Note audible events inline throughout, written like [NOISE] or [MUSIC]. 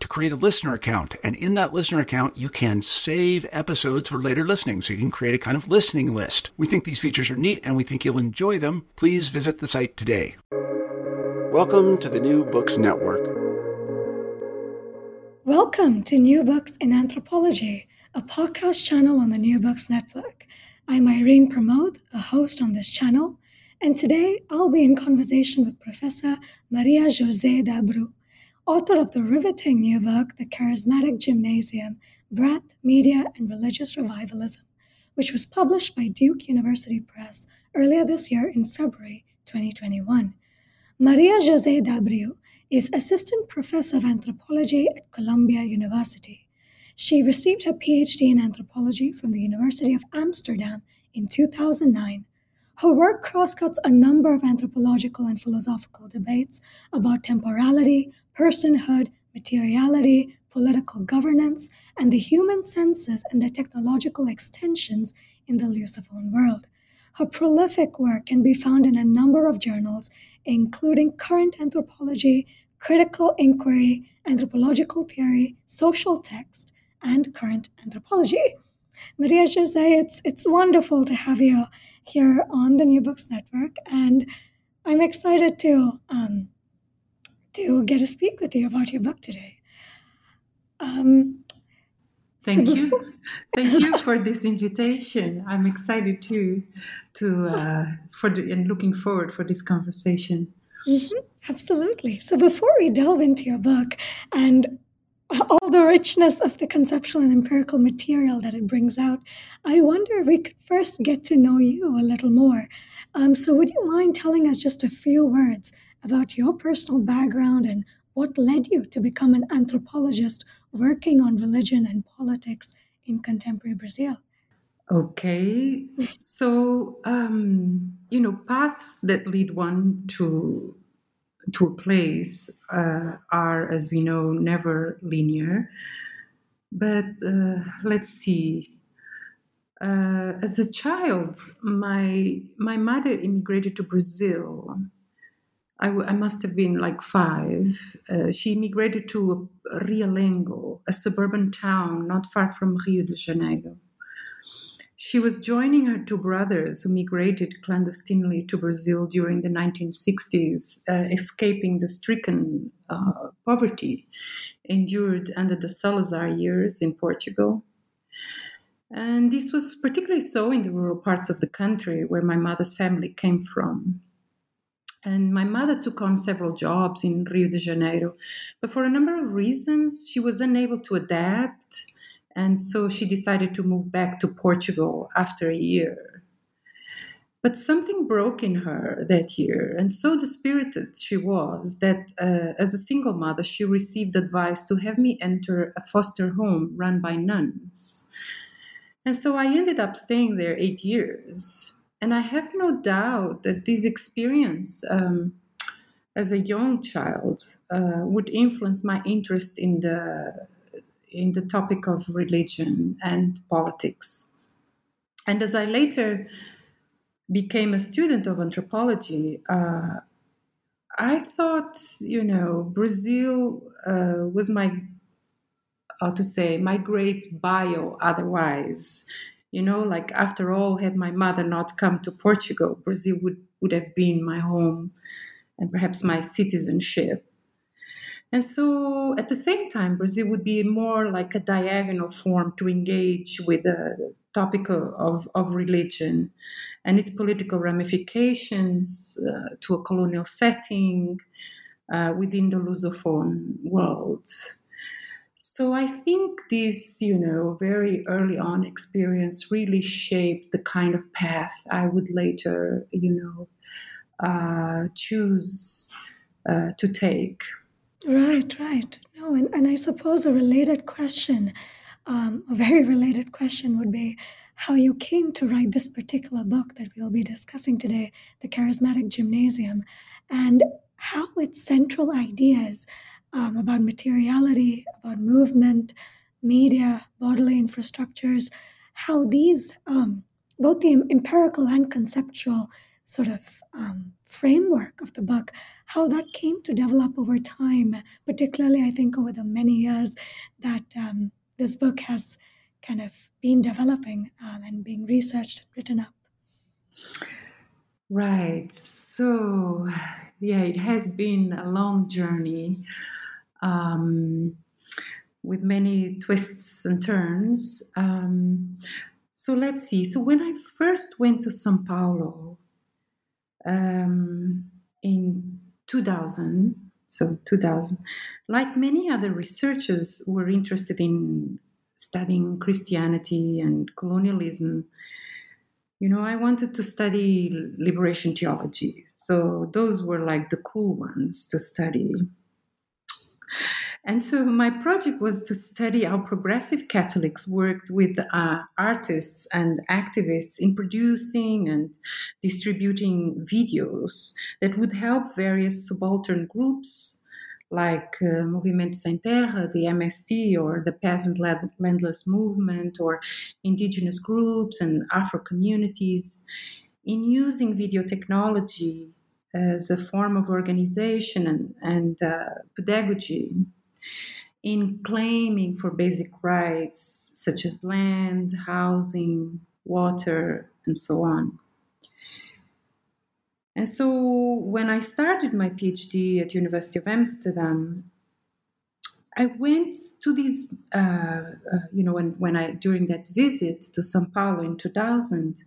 to create a listener account. And in that listener account, you can save episodes for later listening. So you can create a kind of listening list. We think these features are neat and we think you'll enjoy them. Please visit the site today. Welcome to the New Books Network. Welcome to New Books in Anthropology, a podcast channel on the New Books Network. I'm Irene Pramod, a host on this channel, and today I'll be in conversation with Professor Maria José de Abreu, author of the riveting new book, The Charismatic Gymnasium Breath, Media, and Religious Revivalism, which was published by Duke University Press earlier this year in February 2021. Maria José de Abreu is Assistant Professor of Anthropology at Columbia University. She received her PhD in anthropology from the University of Amsterdam in 2009. Her work crosscuts a number of anthropological and philosophical debates about temporality, personhood, materiality, political governance, and the human senses and their technological extensions in the Lusophone world. Her prolific work can be found in a number of journals, including Current Anthropology, Critical Inquiry, Anthropological Theory, Social Text, and Current Anthropology. Maria Jose, it's, it's wonderful to have you here on the New Books Network, and I'm excited to um, to get to speak with you about your book today. Um, Thank so before- you. Thank you [LAUGHS] for this invitation. I'm excited too, to uh, for the, and looking forward for this conversation. Mm-hmm, absolutely. So before we delve into your book and all the richness of the conceptual and empirical material that it brings out, I wonder if we could first get to know you a little more. Um, so, would you mind telling us just a few words about your personal background and what led you to become an anthropologist working on religion and politics in contemporary Brazil? Okay, so um, you know, paths that lead one to to a place uh, are, as we know, never linear. But uh, let's see. Uh, as a child, my my mother immigrated to Brazil. I, w- I must have been like five. Uh, she immigrated to Realengo, a suburban town not far from Rio de Janeiro. She was joining her two brothers who migrated clandestinely to Brazil during the 1960s, uh, escaping the stricken uh, poverty endured under the Salazar years in Portugal. And this was particularly so in the rural parts of the country where my mother's family came from. And my mother took on several jobs in Rio de Janeiro, but for a number of reasons, she was unable to adapt and so she decided to move back to Portugal after a year. But something broke in her that year, and so dispirited she was that uh, as a single mother, she received advice to have me enter a foster home run by nuns. And so I ended up staying there eight years. And I have no doubt that this experience um, as a young child uh, would influence my interest in the in the topic of religion and politics. And as I later became a student of anthropology, uh, I thought, you know, Brazil uh, was my, how to say, my great bio otherwise. You know, like after all, had my mother not come to Portugal, Brazil would, would have been my home and perhaps my citizenship. And so at the same time, Brazil would be more like a diagonal form to engage with the topic of, of religion. and its political ramifications uh, to a colonial setting uh, within the Lusophone world. So I think this, you know, very early on experience really shaped the kind of path I would later, you know, uh, choose uh, to take. Right, right. No, and, and I suppose a related question, um, a very related question would be how you came to write this particular book that we'll be discussing today, The Charismatic Gymnasium, and how its central ideas um, about materiality, about movement, media, bodily infrastructures, how these, um, both the empirical and conceptual sort of um, framework of the book, how that came to develop over time, particularly, I think, over the many years that um, this book has kind of been developing um, and being researched and written up. Right. So, yeah, it has been a long journey um, with many twists and turns. Um, so, let's see. So, when I first went to Sao Paulo um, in 2000, so 2000, like many other researchers who were interested in studying Christianity and colonialism, you know, I wanted to study liberation theology. So those were like the cool ones to study. And so my project was to study how progressive Catholics worked with uh, artists and activists in producing and distributing videos that would help various subaltern groups like uh, Movimento Sem Terra, the MST, or the Peasant Landless Movement, or indigenous groups and Afro communities in using video technology as a form of organization and, and uh, pedagogy in claiming for basic rights such as land, housing, water, and so on. And so when I started my PhD at University of Amsterdam, I went to these, uh, uh, you know, when, when I during that visit to Sao Paulo in 2000,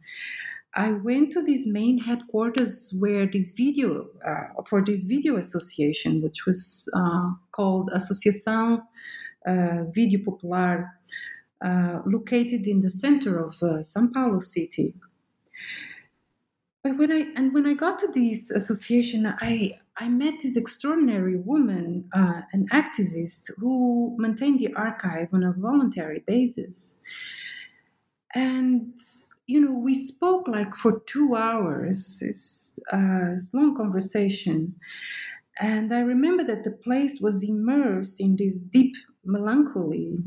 I went to this main headquarters where this video uh, for this video association, which was uh, called Associação uh, Video Popular, uh, located in the center of uh, Sao Paulo city. But when I and when I got to this association, I I met this extraordinary woman, uh, an activist who maintained the archive on a voluntary basis, and you know we spoke like for two hours. It's, uh, it's long conversation, and I remember that the place was immersed in this deep melancholy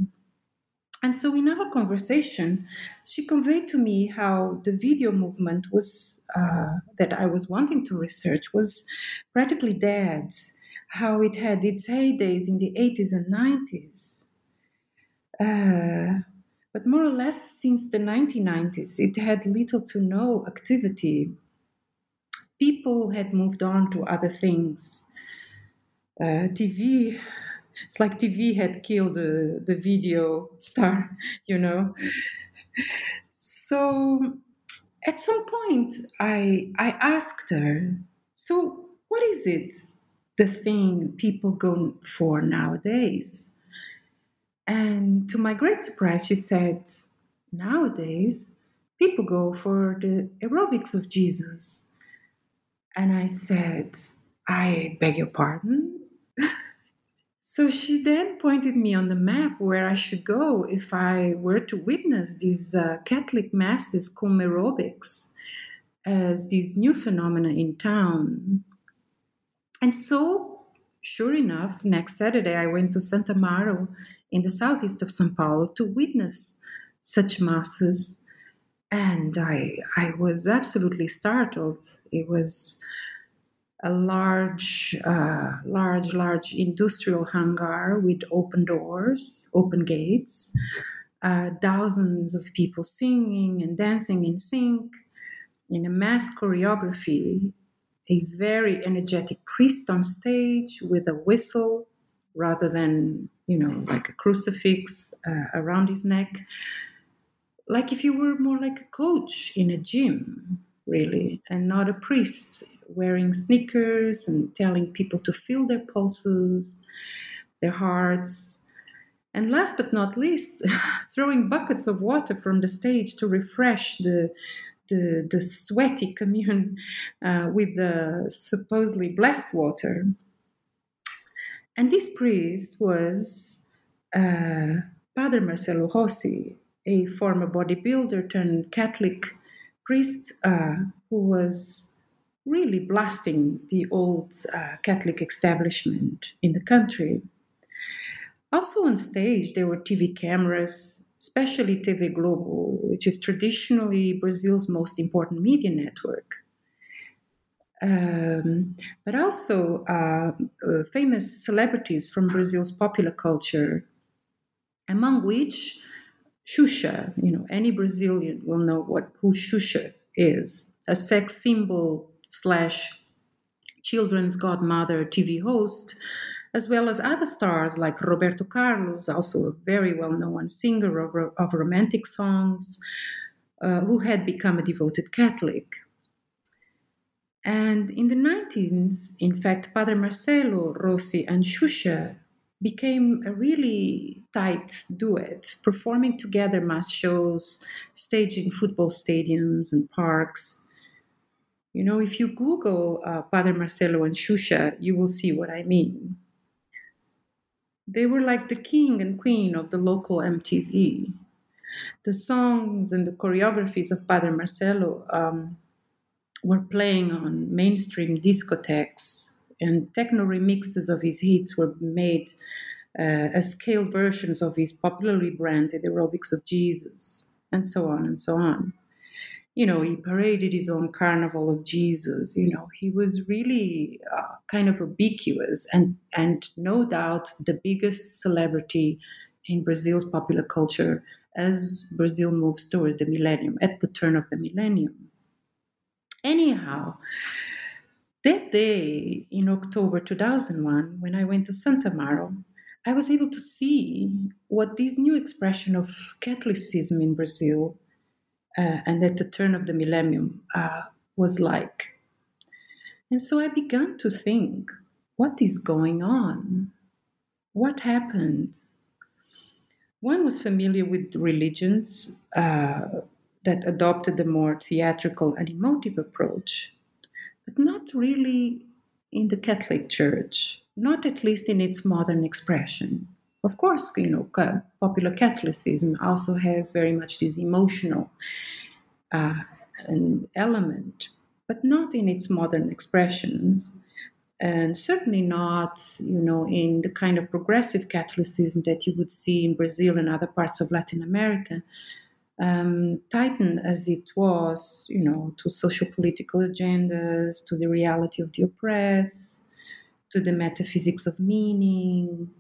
and so, in our conversation, she conveyed to me how the video movement was uh, that I was wanting to research was practically dead. How it had its heydays in the 80s and 90s. Uh, but more or less since the 1990s, it had little to no activity. People had moved on to other things. Uh, TV it's like TV had killed the, the video star, [LAUGHS] you know. So at some point, I I asked her, so what is it, the thing people go for nowadays? And to my great surprise, she said, nowadays people go for the aerobics of Jesus. And I said, I beg your pardon? [LAUGHS] So she then pointed me on the map where I should go if I were to witness these uh, Catholic masses cum aerobics as this new phenomena in town. And so, sure enough, next Saturday I went to Santo Amaro in the southeast of Sao Paulo to witness such masses. And I, I was absolutely startled. It was a large, uh, large, large industrial hangar with open doors, open gates, uh, thousands of people singing and dancing in sync in a mass choreography, a very energetic priest on stage with a whistle rather than, you know, like a crucifix uh, around his neck. Like if you were more like a coach in a gym really, and not a priest wearing sneakers and telling people to feel their pulses, their hearts. And last but not least, [LAUGHS] throwing buckets of water from the stage to refresh the the, the sweaty [LAUGHS] commune uh, with the supposedly blessed water. And this priest was uh, Padre Marcelo Rossi, a former bodybuilder turned Catholic priest uh, who was really blasting the old uh, Catholic establishment in the country. Also on stage, there were TV cameras, especially TV Globo, which is traditionally Brazil's most important media network. Um, but also uh, uh, famous celebrities from Brazil's popular culture, among which Xuxa, you know, any Brazilian will know what who Xuxa is, a sex symbol slash children's godmother TV host, as well as other stars like Roberto Carlos, also a very well known singer of, of romantic songs, uh, who had become a devoted Catholic. And in the 19th, in fact, Padre Marcelo Rossi and Xuxa became a really tight duet, performing together mass shows, staging football stadiums and parks. You know, if you Google uh, Padre Marcelo and Xuxa, you will see what I mean. They were like the king and queen of the local MTV. The songs and the choreographies of Padre Marcelo um, were playing on mainstream discotheques and techno remixes of his hits were made uh, as scale versions of his popularly branded aerobics of Jesus, and so on and so on. You know, he paraded his own carnival of Jesus. You know, he was really uh, kind of ubiquitous and, and no doubt the biggest celebrity in Brazil's popular culture as Brazil moves towards the millennium, at the turn of the millennium. Anyhow, that day in October 2001, when I went to Santo Amaro, I was able to see what this new expression of Catholicism in Brazil uh, and at the turn of the millennium uh, was like. And so I began to think what is going on? What happened? One was familiar with religions uh, that adopted a more theatrical and emotive approach but not really in the Catholic Church, not at least in its modern expression. Of course, you know, popular Catholicism also has very much this emotional uh, element, but not in its modern expressions, and certainly not, you know, in the kind of progressive Catholicism that you would see in Brazil and other parts of Latin America, um, tightened as it was, you know, to social political agendas, to the reality of the oppressed, to the metaphysics of meaning,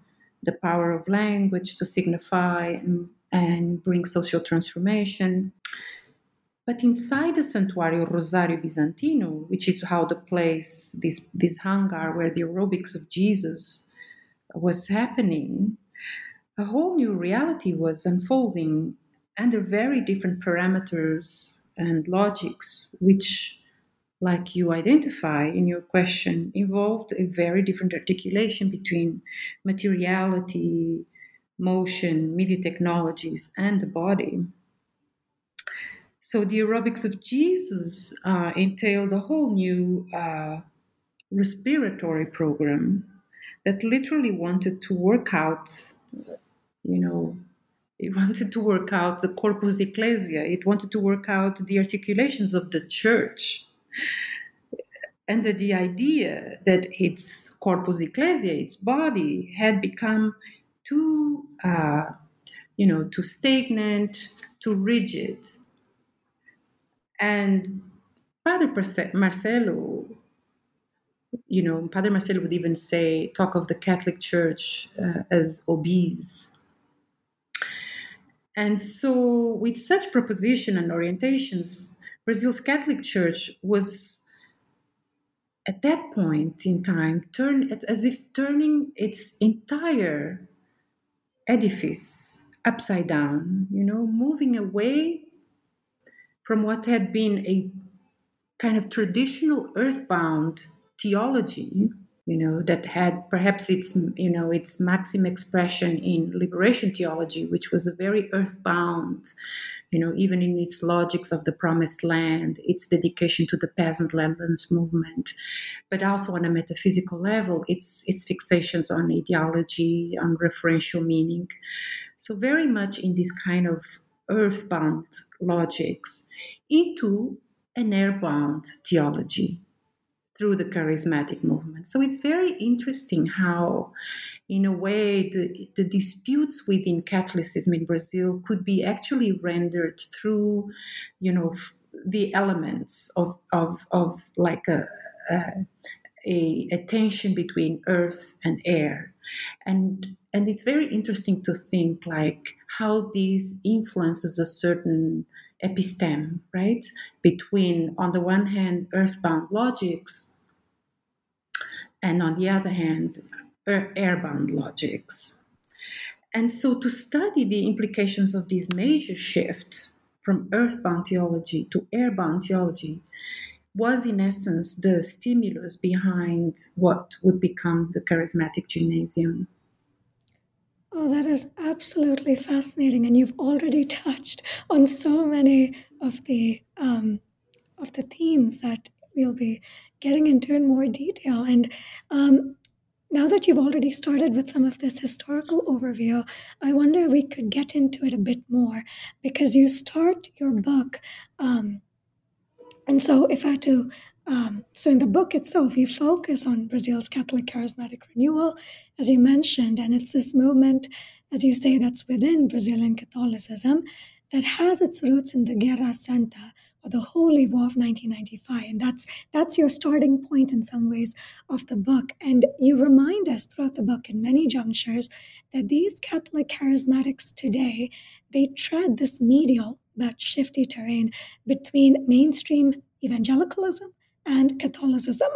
the power of language to signify and, and bring social transformation. But inside the Santuario Rosario Bizantino, which is how the place, this, this hangar where the aerobics of Jesus was happening, a whole new reality was unfolding under very different parameters and logics, which, like you identify in your question, involved a very different articulation between materiality, motion, media technologies, and the body. So the aerobics of Jesus uh, entailed a whole new uh, respiratory program that literally wanted to work out, you know, it wanted to work out the corpus ecclesia. It wanted to work out the articulations of the church. And the idea that its corpus ecclesia, its body, had become too, uh, you know, too stagnant, too rigid. And Padre Marcelo, you know, Padre Marcelo would even say, talk of the Catholic Church uh, as obese and so, with such proposition and orientations, Brazil's Catholic Church was at that point in time turned as if turning its entire edifice upside down, you know, moving away from what had been a kind of traditional earthbound theology you know that had perhaps its you know its maximum expression in liberation theology which was a very earthbound you know even in its logics of the promised land its dedication to the peasant landlands movement but also on a metaphysical level its its fixations on ideology on referential meaning. So very much in this kind of earthbound logics into an airbound theology through the charismatic movement. So it's very interesting how, in a way, the, the disputes within Catholicism in Brazil could be actually rendered through, you know, f- the elements of, of, of like a, a, a, a tension between earth and air. And, and it's very interesting to think like how this influences a certain episteme, right? Between, on the one hand, earthbound logics, and on the other hand, airbound logics. And so, to study the implications of this major shift from earthbound theology to airbound theology was, in essence, the stimulus behind what would become the charismatic gymnasium. Oh, that is absolutely fascinating, and you've already [LAUGHS] touched on so many of the um, of the themes that we'll be getting into in more detail. And um, now that you've already started with some of this historical overview, I wonder if we could get into it a bit more because you start your book. Um, and so, if I had to um, so, in the book itself, you focus on Brazil's Catholic charismatic renewal, as you mentioned, and it's this movement, as you say, that's within Brazilian Catholicism that has its roots in the Guerra Santa, or the Holy War of 1995, and that's that's your starting point in some ways of the book. And you remind us throughout the book in many junctures that these Catholic charismatics today they tread this medial but shifty terrain between mainstream evangelicalism and Catholicism.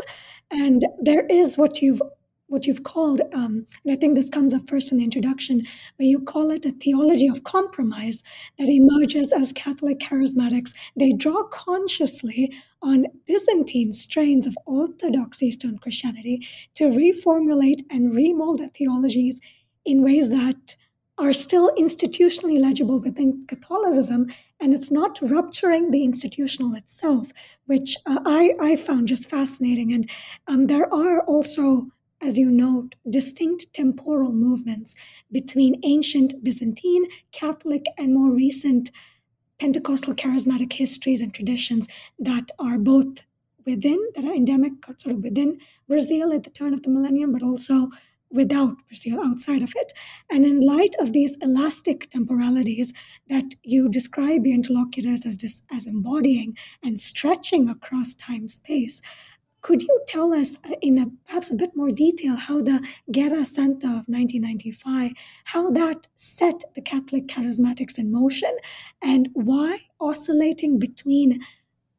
And there is what you've what you've called, um, and I think this comes up first in the introduction, where you call it a theology of compromise that emerges as Catholic charismatics. They draw consciously on Byzantine strains of Orthodox Eastern Christianity to reformulate and remold their theologies in ways that are still institutionally legible within Catholicism, and it's not rupturing the institutional itself, which uh, I, I found just fascinating. And um, there are also, as you note, distinct temporal movements between ancient Byzantine, Catholic, and more recent Pentecostal charismatic histories and traditions that are both within, that are endemic, sort of within Brazil at the turn of the millennium, but also without Brazil, outside of it. And in light of these elastic temporalities that you describe your interlocutors as, dis- as embodying and stretching across time space, could you tell us uh, in a, perhaps a bit more detail how the Guerra Santa of 1995, how that set the Catholic charismatics in motion, and why oscillating between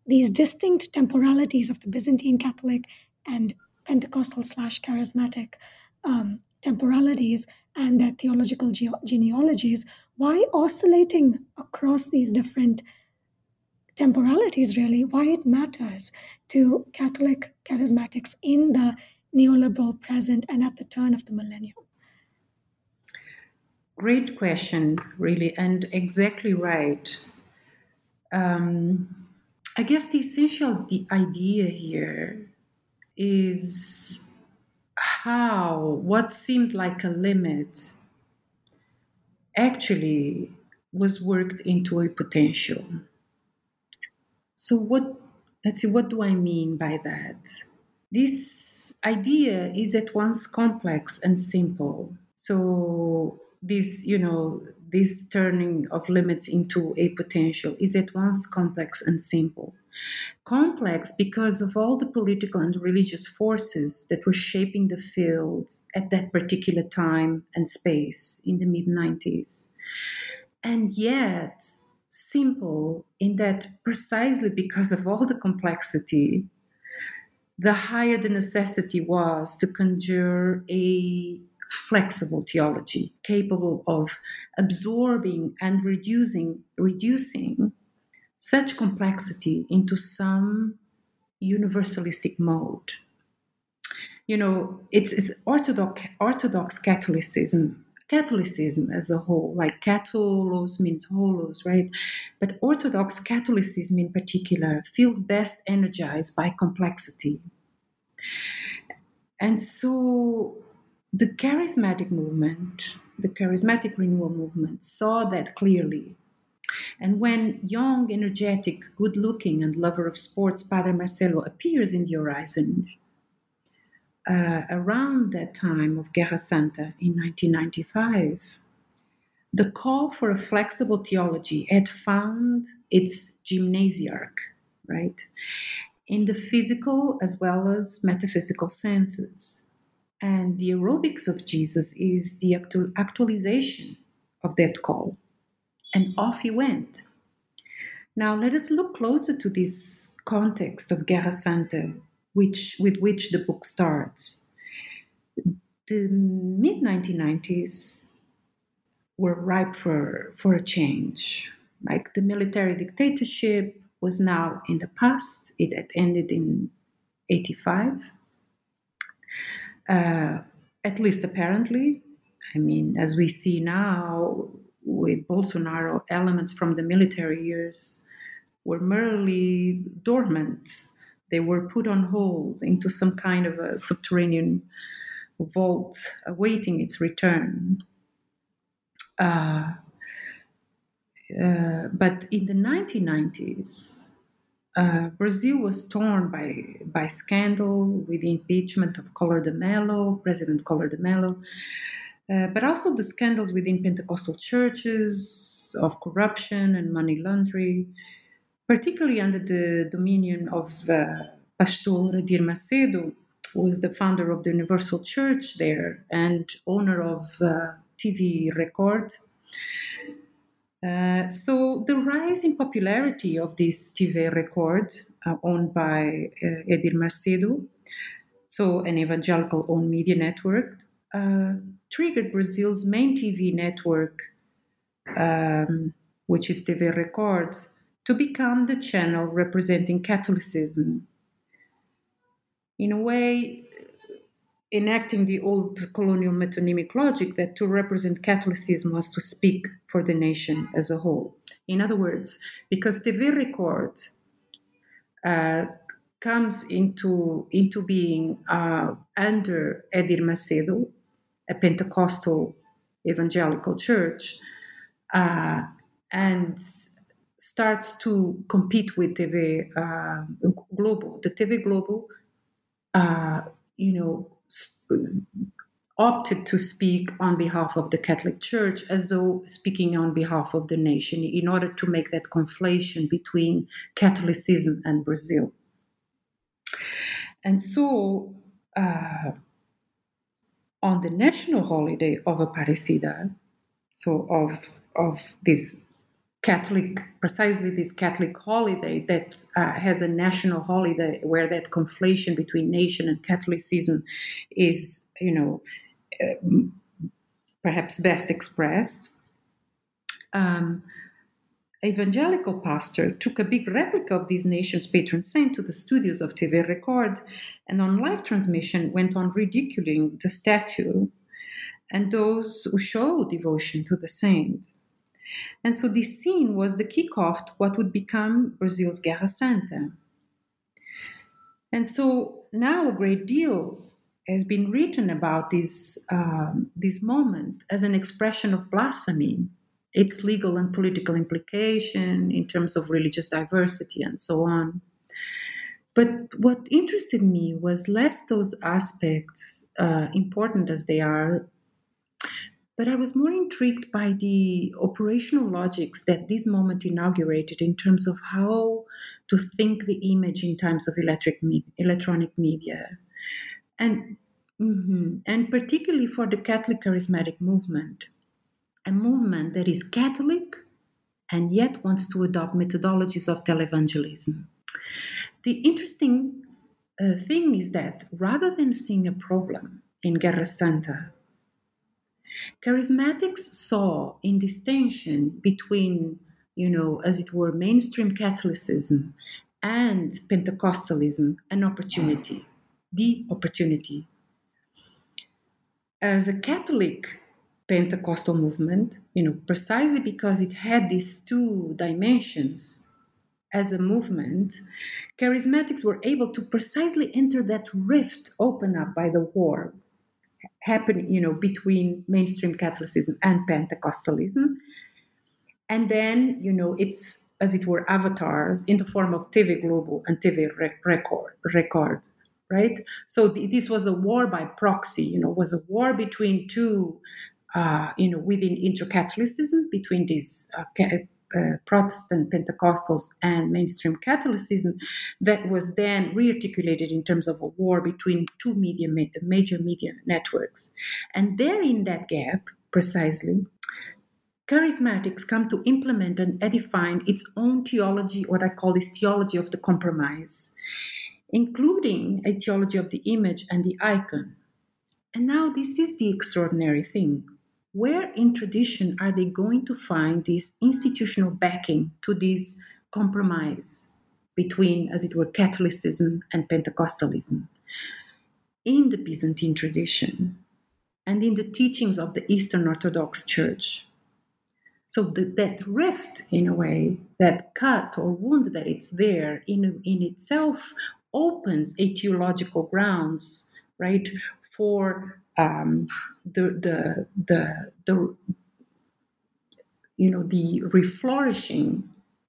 these distinct temporalities of the Byzantine Catholic and Pentecostal slash charismatic um, temporalities and their theological ge- genealogies, why oscillating across these different temporalities, really, why it matters to Catholic charismatics in the neoliberal present and at the turn of the millennium? Great question, really, and exactly right. Um, I guess the essential the idea here is how what seemed like a limit actually was worked into a potential. So what let's see what do I mean by that? This idea is at once complex and simple. So this, you know, this turning of limits into a potential is at once complex and simple. Complex because of all the political and religious forces that were shaping the field at that particular time and space in the mid 90s. And yet, simple in that precisely because of all the complexity, the higher the necessity was to conjure a flexible theology capable of absorbing and reducing reducing such complexity into some universalistic mode. You know, it's, it's Orthodox, Orthodox Catholicism, Catholicism as a whole, like Catholos means holos, right? But Orthodox Catholicism in particular feels best energized by complexity. And so the charismatic movement, the charismatic renewal movement, saw that clearly. And when young, energetic, good looking, and lover of sports Padre Marcelo appears in the horizon, uh, around that time of Guerra Santa in 1995, the call for a flexible theology had found its gymnasiarch, right? In the physical as well as metaphysical senses. And the aerobics of Jesus is the actual actualization of that call. And off he went. Now let us look closer to this context of Guerra Santa, which, with which the book starts. The mid 1990s were ripe for, for a change. Like the military dictatorship was now in the past, it had ended in 85 uh, at least apparently. I mean, as we see now with Bolsonaro, elements from the military years were merely dormant. They were put on hold into some kind of a subterranean vault awaiting its return. Uh, uh, but in the 1990s, uh, Brazil was torn by, by scandal with the impeachment of Collor de Mello, President Collor de Mello, uh, but also the scandals within Pentecostal churches of corruption and money laundering, particularly under the dominion of uh, Pastor Edir Macedo, who was the founder of the Universal Church there and owner of uh, TV Record. Uh, so the rise in popularity of this TV record, uh, owned by uh, Edir Macedo, so an evangelical-owned media network, uh, triggered Brazil's main TV network, um, which is TV Record, to become the channel representing Catholicism. In a way, enacting the old colonial metonymic logic that to represent Catholicism was to speak for the nation as a whole. In other words, because TV Record uh, comes into, into being uh, under Edir Macedo, a Pentecostal evangelical church, uh, and starts to compete with TV uh, Globo. The TV Globo, uh, you know, opted to speak on behalf of the Catholic Church as though speaking on behalf of the nation in order to make that conflation between Catholicism and Brazil. And so, uh, on the national holiday of Aparecida, so of, of this Catholic, precisely this Catholic holiday that uh, has a national holiday where that conflation between nation and Catholicism is, you know, uh, perhaps best expressed. Um, evangelical pastor took a big replica of this nation's patron saint to the studios of TV Record and on live transmission went on ridiculing the statue and those who show devotion to the saint. And so this scene was the kickoff to what would become Brazil's Guerra Santa. And so now a great deal has been written about this, um, this moment as an expression of blasphemy, its legal and political implication in terms of religious diversity and so on. But what interested me was less those aspects, uh, important as they are, but I was more intrigued by the operational logics that this moment inaugurated in terms of how to think the image in times of electric me- electronic media. And, mm-hmm, and particularly for the Catholic charismatic movement, a movement that is Catholic and yet wants to adopt methodologies of televangelism. The interesting uh, thing is that rather than seeing a problem in Guerra Santa, Charismatics saw in this tension between, you know, as it were, mainstream Catholicism and Pentecostalism an opportunity, the opportunity. As a Catholic Pentecostal movement, you know, precisely because it had these two dimensions as a movement, charismatics were able to precisely enter that rift opened up by the war happening, you know, between mainstream Catholicism and Pentecostalism. And then, you know, it's as it were avatars in the form of TV Globo and TV Record, record right? So this was a war by proxy, you know, was a war between two, uh, you know, within inter-Catholicism, between these uh, uh, Protestant Pentecostals and mainstream Catholicism that was then rearticulated in terms of a war between two media major media networks. And there in that gap, precisely, charismatics come to implement and edify its own theology, what I call this theology of the compromise, including a theology of the image and the icon. And now this is the extraordinary thing where in tradition are they going to find this institutional backing to this compromise between, as it were, Catholicism and Pentecostalism? In the Byzantine tradition and in the teachings of the Eastern Orthodox Church. So the, that rift, in a way, that cut or wound that it's there in, in itself opens a theological grounds, right, for um, the, the, the, the, you know, the reflourishing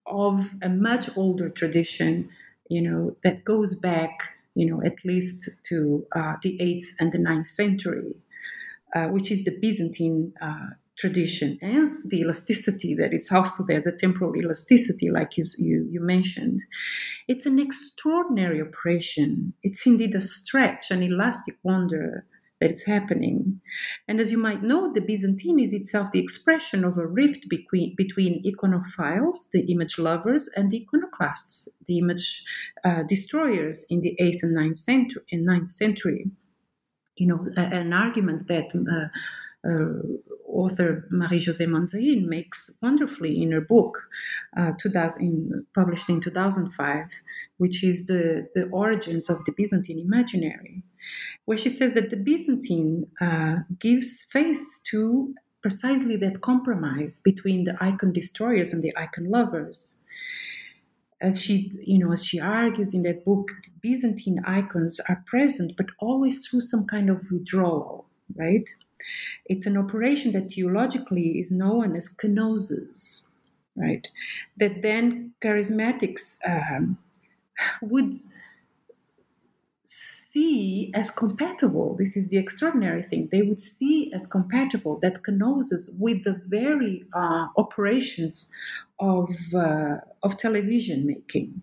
of a much older tradition, you know, that goes back, you know, at least to uh, the 8th and the ninth century, uh, which is the Byzantine uh, tradition, and the elasticity that it's also there, the temporal elasticity, like you, you, you mentioned. It's an extraordinary operation. It's indeed a stretch, an elastic wonder that it's happening. And as you might know, the Byzantine is itself the expression of a rift between, between iconophiles, the image lovers, and the iconoclasts, the image uh, destroyers in the 8th and 9th century. In 9th century. You know, a, an argument that uh, uh, author Marie-José Mondzain makes wonderfully in her book, uh, 2000, published in 2005, which is the, the origins of the Byzantine imaginary where she says that the Byzantine uh, gives face to precisely that compromise between the icon destroyers and the icon lovers. As she, you know, as she argues in that book, Byzantine icons are present, but always through some kind of withdrawal, right? It's an operation that theologically is known as kenosis, right? That then charismatics um, [LAUGHS] would see as compatible. This is the extraordinary thing. They would see as compatible that kenosis with the very uh, operations of uh, of television making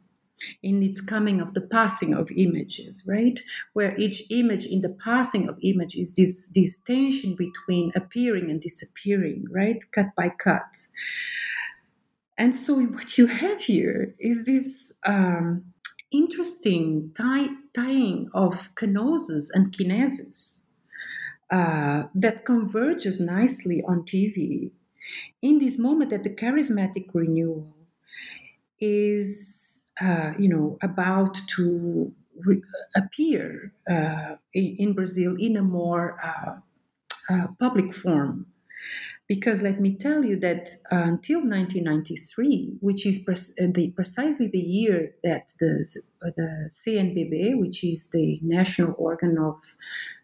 in its coming of the passing of images, right? Where each image in the passing of image is this, this tension between appearing and disappearing, right? Cut by cut. And so what you have here is this um, interesting tie, tying of kenosis and kinesis uh, that converges nicely on TV in this moment that the charismatic renewal is, uh, you know, about to re- appear uh, in, in, Brazil in a more uh, uh, public form. Because let me tell you that uh, until 1993, which is uh, precisely the year that the, the CNBB, which is the national organ of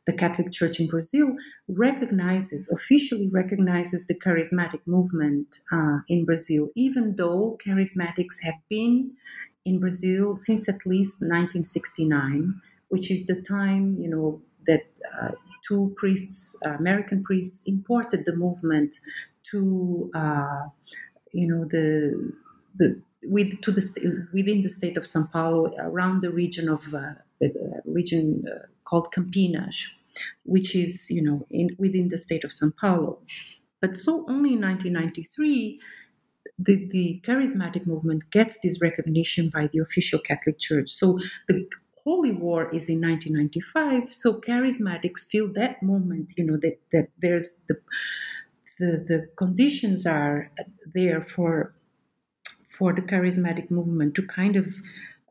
the Catholic Church in Brazil, recognizes, officially recognizes the charismatic movement uh, in Brazil, even though charismatics have been in Brazil since at least 1969, which is the time, you know, that uh, two priests, American priests, imported the movement to, uh, you know, the the with to the within the state of São Paulo, around the region of uh, the region uh, called Campinas, which is you know in within the state of São Paulo. But so only in 1993. The, the charismatic movement gets this recognition by the official Catholic Church. So the Holy War is in 1995, so charismatics feel that moment, you know, that, that there's the, the, the conditions are there for, for the charismatic movement to kind of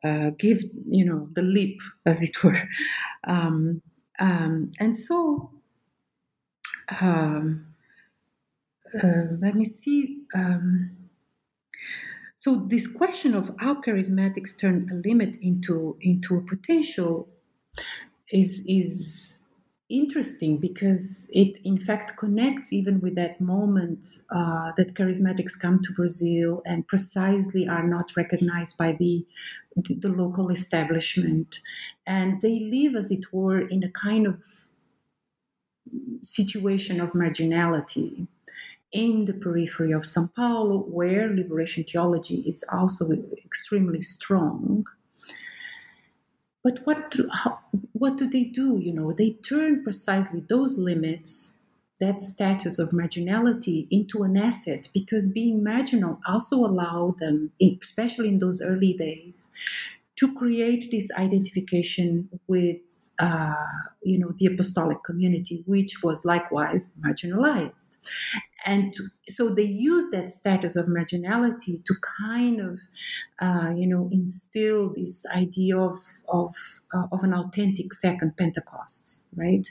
uh, give you know the leap, as it were. Um, um, and so, um, uh, let me see. Um, so this question of how charismatics turn a limit into into a potential is is interesting because it in fact connects even with that moment uh, that charismatics come to Brazil and precisely are not recognized by the the local establishment. And they live as it were in a kind of situation of marginality in the periphery of Sao Paulo, where liberation theology is also extremely strong. But what how, what do they do? You know, they turn precisely those limits, that status of marginality, into an asset because being marginal also allowed them, especially in those early days, to create this identification with uh, you know the apostolic community, which was likewise marginalized, and to, so they use that status of marginality to kind of uh, you know instill this idea of of uh, of an authentic second pentecost right?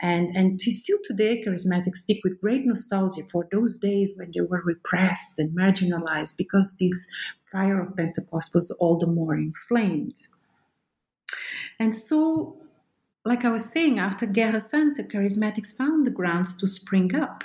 And and to still today charismatics speak with great nostalgia for those days when they were repressed and marginalized because this fire of pentecost was all the more inflamed. And so like I was saying, after Guerra Santa, charismatics found the grounds to spring up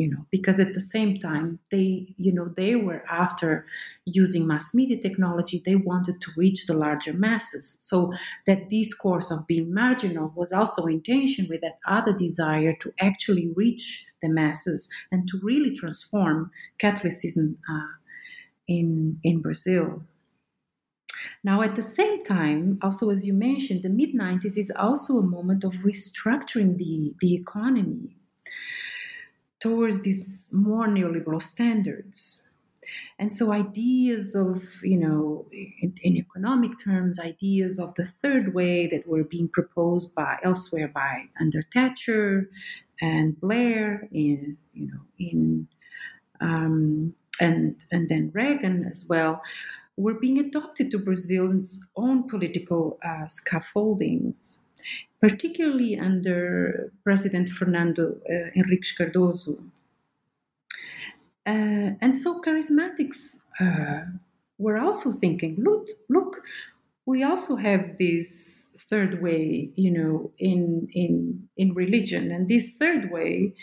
you know because at the same time they you know they were after using mass media technology. They wanted to reach the larger masses. So that discourse of being marginal was also in tension with that other desire to actually reach the masses and to really transform catholicism uh, in in brazil. Now, at the same time, also as you mentioned, the mid 90s is also a moment of restructuring the, the economy towards these more neoliberal standards. And so ideas of, you know, in, in, economic terms, ideas of the third way that were being proposed by elsewhere by under Thatcher and Blair in, you know, in um, and and then Reagan as well, were being adopted to Brazil's own political uh, scaffoldings particularly under President Fernando uh, Henrique Cardoso. Uh, and so charismatics uh, were also thinking, look, look, we also have this third way, you know, in in in religion, and this third way,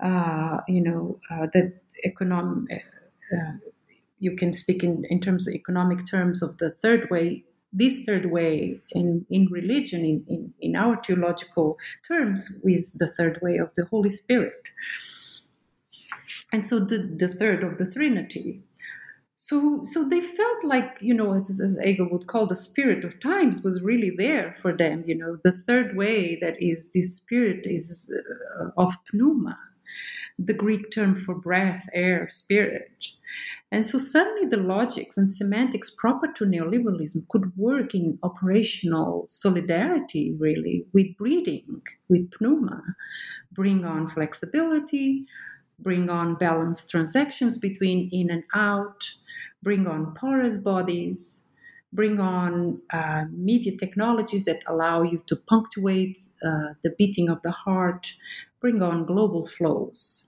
uh, you know, uh, that economic. Uh, you can speak in, in terms of economic terms of the third way this third way in, in religion, in, in, in our theological terms, is the third way of the Holy Spirit. And so the, the third of the Trinity. So, so they felt like, you know, as, as Hegel would call the spirit of times was really there for them. You know, the third way that is this spirit is uh, of pneuma, the Greek term for breath, air, spirit. And so suddenly the logics and semantics proper to neoliberalism could work in operational solidarity, really, with breathing, with pneuma, bring on flexibility, bring on balanced transactions between in and out, bring on porous bodies, bring on uh, media technologies that allow you to punctuate uh, the beating of the heart, bring on global flows.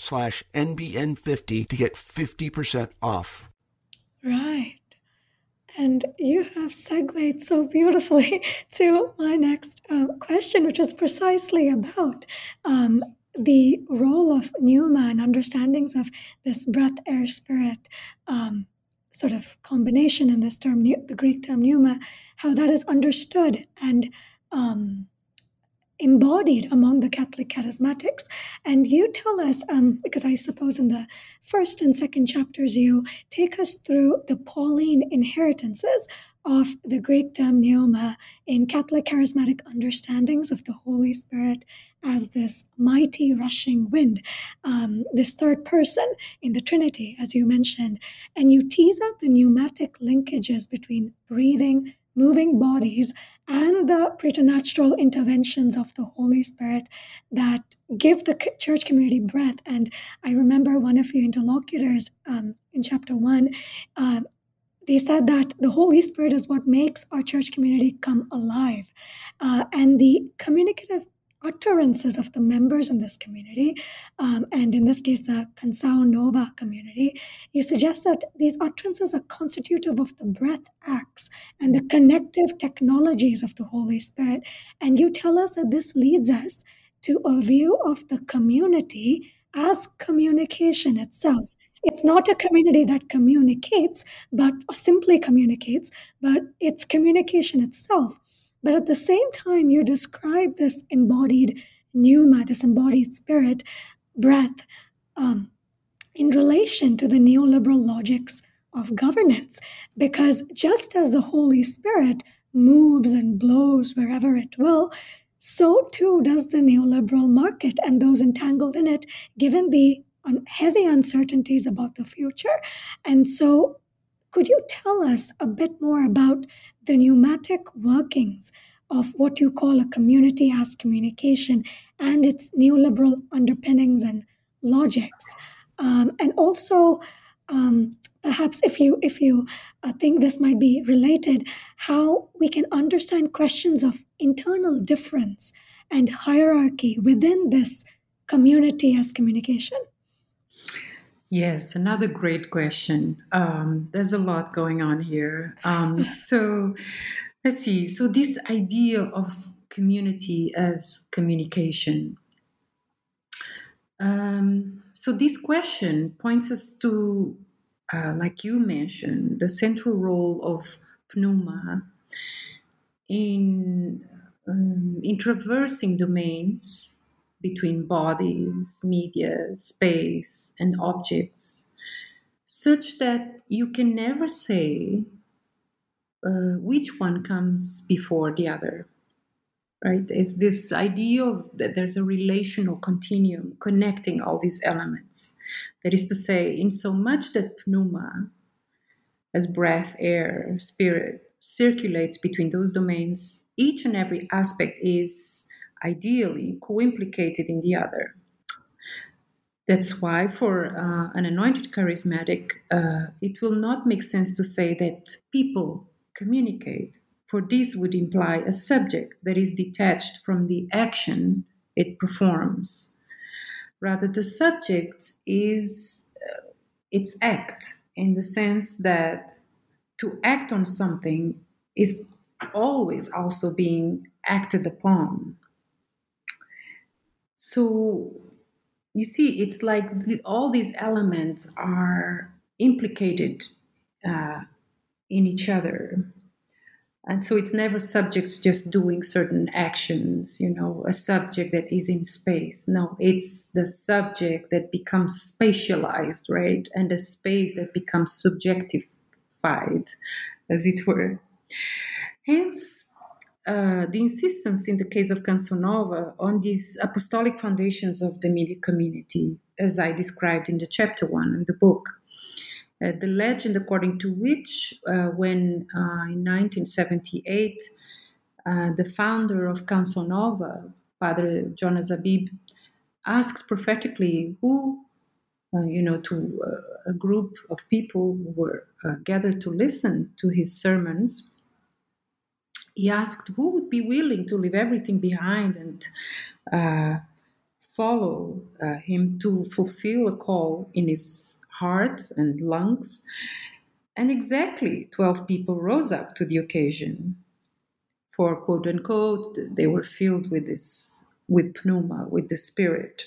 slash NBN50 to get 50% off. Right. And you have segued so beautifully [LAUGHS] to my next uh, question, which was precisely about um, the role of pneuma and understandings of this breath, air, spirit um, sort of combination in this term, the Greek term pneuma, how that is understood and um, embodied among the Catholic charismatics. And you tell us, um, because I suppose in the first and second chapters, you take us through the Pauline inheritances of the Greek term pneuma in Catholic charismatic understandings of the Holy Spirit as this mighty rushing wind, um, this third person in the Trinity, as you mentioned. And you tease out the pneumatic linkages between breathing, moving bodies, and the preternatural interventions of the Holy Spirit that give the church community breath. And I remember one of your interlocutors um, in chapter one. Uh, they said that the Holy Spirit is what makes our church community come alive. Uh, and the communicative utterances of the members in this community, um, and in this case, the Canção Nova community, you suggest that these utterances are constitutive of the breath acts and the connective technologies of the Holy Spirit. And you tell us that this leads us to a view of the community as communication itself. It's not a community that communicates, but simply communicates, but it's communication itself. But at the same time, you describe this embodied pneuma, this embodied spirit, breath, um, in relation to the neoliberal logics of governance. Because just as the Holy Spirit moves and blows wherever it will, so too does the neoliberal market and those entangled in it, given the heavy uncertainties about the future. And so, could you tell us a bit more about the pneumatic workings of what you call a community as communication and its neoliberal underpinnings and logics. Um, and also, um, perhaps if you if you uh, think this might be related, how we can understand questions of internal difference and hierarchy within this community as communication. Yes, another great question. Um, there's a lot going on here. Um, [LAUGHS] so let's see. So, this idea of community as communication. Um, so, this question points us to, uh, like you mentioned, the central role of pneuma in, um, in traversing domains between bodies, media, space, and objects, such that you can never say uh, which one comes before the other. Right? It's this idea of that there's a relational continuum connecting all these elements. That is to say, in so much that pneuma, as breath, air, spirit, circulates between those domains, each and every aspect is ideally co implicated in the other. That's why, for uh, an anointed charismatic, uh, it will not make sense to say that people communicate, for this would imply a subject that is detached from the action it performs. Rather, the subject is uh, its act in the sense that to act on something is always also being acted upon. So you see, it's like all these elements are implicated uh, in each other. And so it's never subjects just doing certain actions, you know, a subject that is in space. No, it's the subject that becomes spatialized, right? And the space that becomes subjectified, as it were. Hence, uh, the insistence in the case of Canção Nova on these apostolic foundations of the media community, as I described in the chapter one of the book. Uh, the legend according to which, uh, when uh, in 1978, uh, the founder of Canção Nova, Padre Jonas Abib, asked prophetically who, you know, to a group of people who were gathered to listen to his sermons he asked who would be willing to leave everything behind and uh, follow uh, him to fulfill a call in his heart and lungs. and exactly 12 people rose up to the occasion for quote unquote, they were filled with this, with pneuma, with the spirit.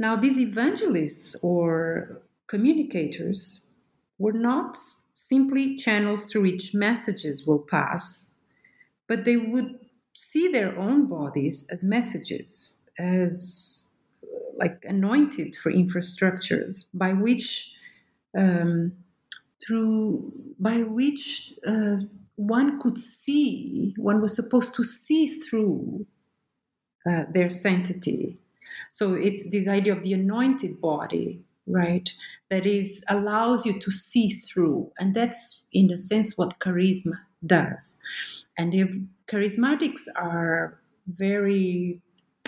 Now, these evangelists or communicators were not simply channels through which messages will pass, but they would see their own bodies as messages, as like anointed for infrastructures by which um, through by which uh, one could see one was supposed to see through uh, their sanctity. So it's this idea of the anointed body right? That is allows you to see through and that's in a sense what charisma does. And if charismatics are very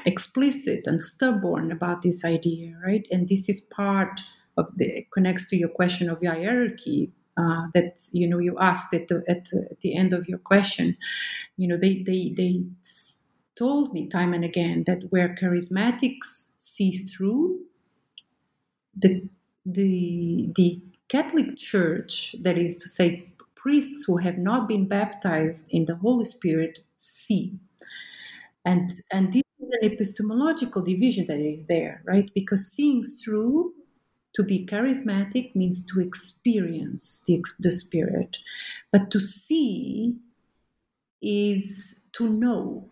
explicit and stubborn about this idea right? And this is part of the connects to your question of hierarchy uh, that you know you asked at the, at, at the end of your question. You know they they they told me time and again that where charismatics see through the the the Catholic Church, that is to say, priests who have not been baptized in the Holy Spirit see, and and this is an epistemological division that is there, right? Because seeing through to be charismatic means to experience the, the Spirit, but to see is to know.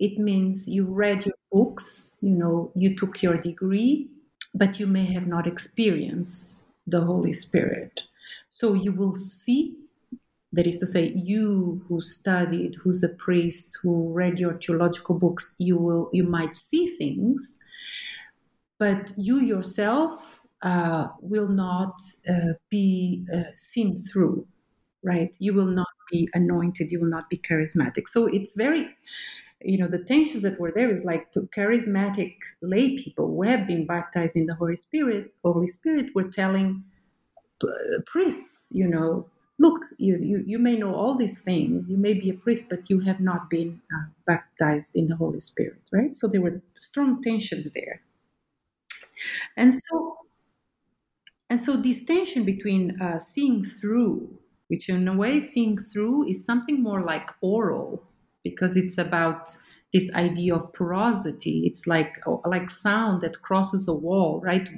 It means you read your books, you know, you took your degree, but you may have not experienced the Holy Spirit. So you will see, that is to say, you who studied, who's a priest, who read your theological books, you will you might see things, but you yourself uh, will not uh, be uh, seen through, right? You will not be anointed, you will not be charismatic. So it's very you know the tensions that were there is like charismatic lay people who have been baptized in the holy spirit holy spirit were telling uh, priests you know look you, you you may know all these things. You may be a priest but you have not been uh, baptized in the holy spirit right? So there were strong tensions there. And so and so this tension between uh, seeing through which in a way seeing through is something more like oral because it's about this idea of porosity. It's like oh, like sound that crosses a wall, right?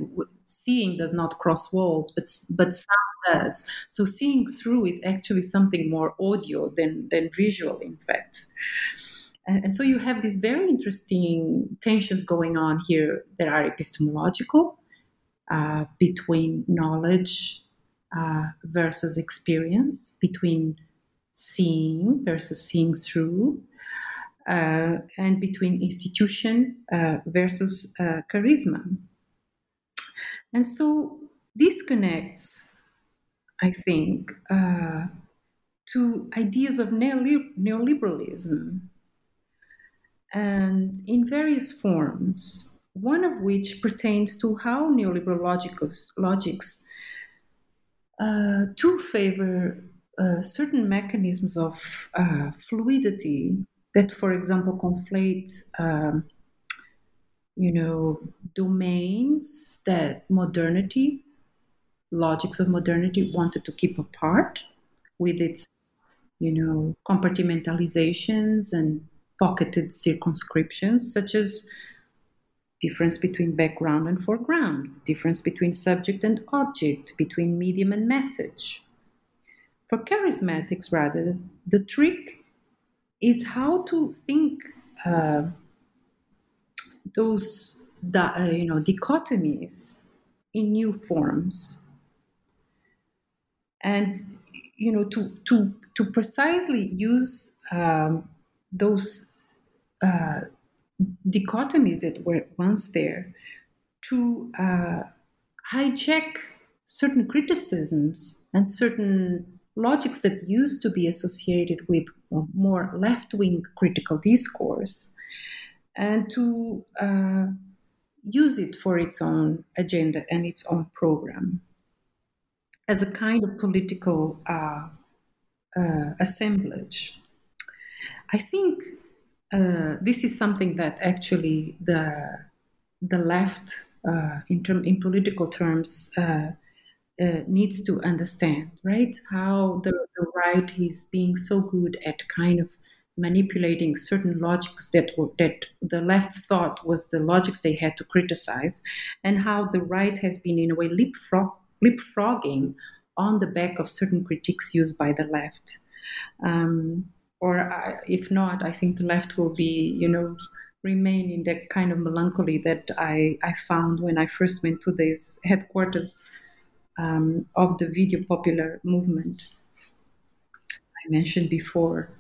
Seeing does not cross walls, but but sound does. So seeing through is actually something more audio than than visual, in fact. And, so you have these very interesting tensions going on here that are epistemological uh, between knowledge uh, versus experience, between seeing versus seeing through, uh, and between institution uh, versus uh, charisma. And so this connects, I think, uh, to ideas of neoliberalism and in various forms, one of which pertains to how neoliberal logics, logics uh, to favor uh, certain mechanisms of uh, fluidity that, for example, conflate, um, you know, domains that modernity, logics of modernity, wanted to keep apart with its, you know, compartmentalizations and pocketed circumscriptions, such as difference between background and foreground, difference between subject and object, between medium and message. For charismatics, rather, the trick is how to think uh, those uh, you know dichotomies in new forms, and you know to to to precisely use um, those uh, dichotomies that were once there to uh, hijack certain criticisms and certain logics that used to be associated with more left wing critical discourse and to uh, use it for its own agenda and its own program as a kind of political uh, uh, assemblage. I think uh, this is something that actually the the left, uh, in term in political terms, uh, uh, needs to understand, right? How the, the right is being so good at kind of manipulating certain logics that were, that the left thought was the logics they had to criticize, and how the right has been in a way leapfrog, leapfrogging on the back of certain critiques used by the left. Um, or I, if not, I think the left will be, you know, remain in that kind of melancholy that I, I found when I first went to this headquarters um, of the video popular movement I mentioned before.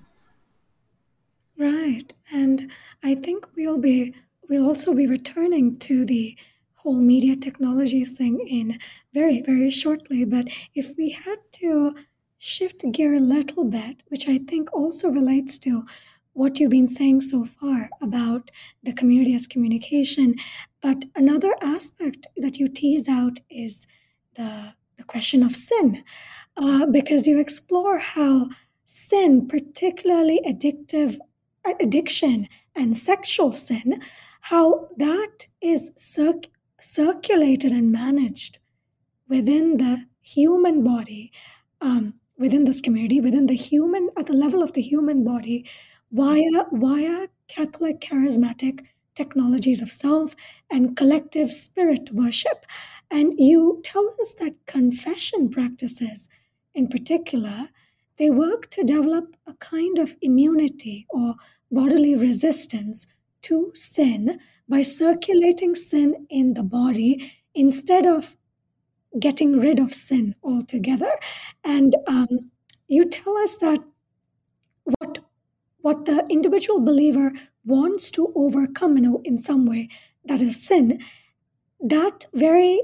Right. And I think we'll be we'll also be returning to the whole media technologies thing in very, very shortly. But if we had to shift gear a little bit, which I think also relates to what you've been saying so far about the community as communication. But another aspect that you tease out is the, the question of sin, uh, because you explore how sin, particularly addictive addiction and sexual sin, how that is circ- circulated and managed within the human body, um, within this community, within the human, at the level of the human body, via, via Catholic charismatic technologies of self and collective spirit worship. And you tell us that confession practices, in particular, they work to develop a kind of immunity or bodily resistance to sin by circulating sin in the body instead of getting rid of sin altogether. And um, you tell us that what what the individual believer wants to overcome know, in some way, that is sin, that very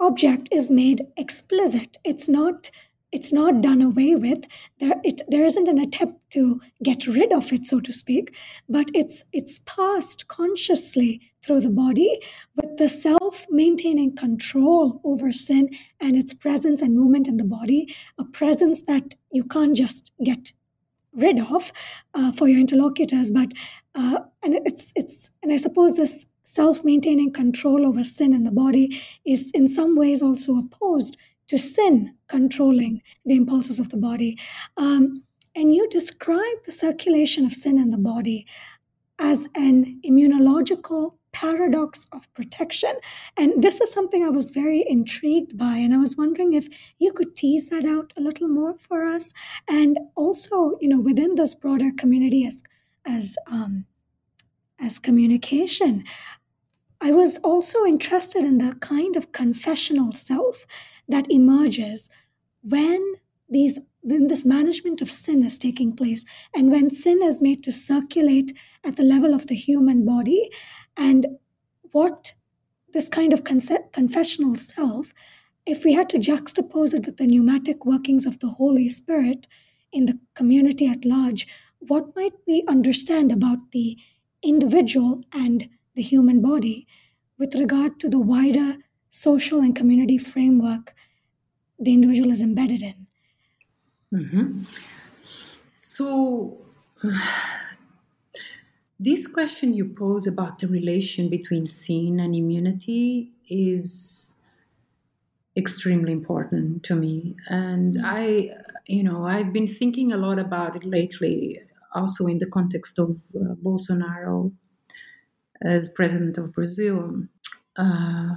object is made explicit. It's not it's not done away with. There, it, there isn't an attempt to get rid of it, so to speak, but it's it's passed consciously through the body with the self maintaining control over sin and its presence and movement in the body, a presence that you can't just get rid of uh, for your interlocutors, but uh, and it's it's and I suppose this self-maintaining control over sin in the body is in some ways also opposed to sin controlling the impulses of the body. Um, and you describe the circulation of sin in the body as an immunological paradox of protection. And this is something I was very intrigued by. And I was wondering if you could tease that out a little more for us. And also, you know, within this broader community as, as, um, as communication, I was also interested in the kind of confessional self that emerges when these when this management of sin is taking place and when sin is made to circulate at the level of the human body and what this kind of confessional self if we had to juxtapose it with the pneumatic workings of the holy spirit in the community at large what might we understand about the individual and the human body with regard to the wider social and community framework the individual is embedded in. Mm-hmm. So, [SIGHS] this question you pose about the relation between sin and immunity is extremely important to me. And I, you know, I've been thinking a lot about it lately, also in the context of uh, Bolsonaro as president of Brazil. Uh,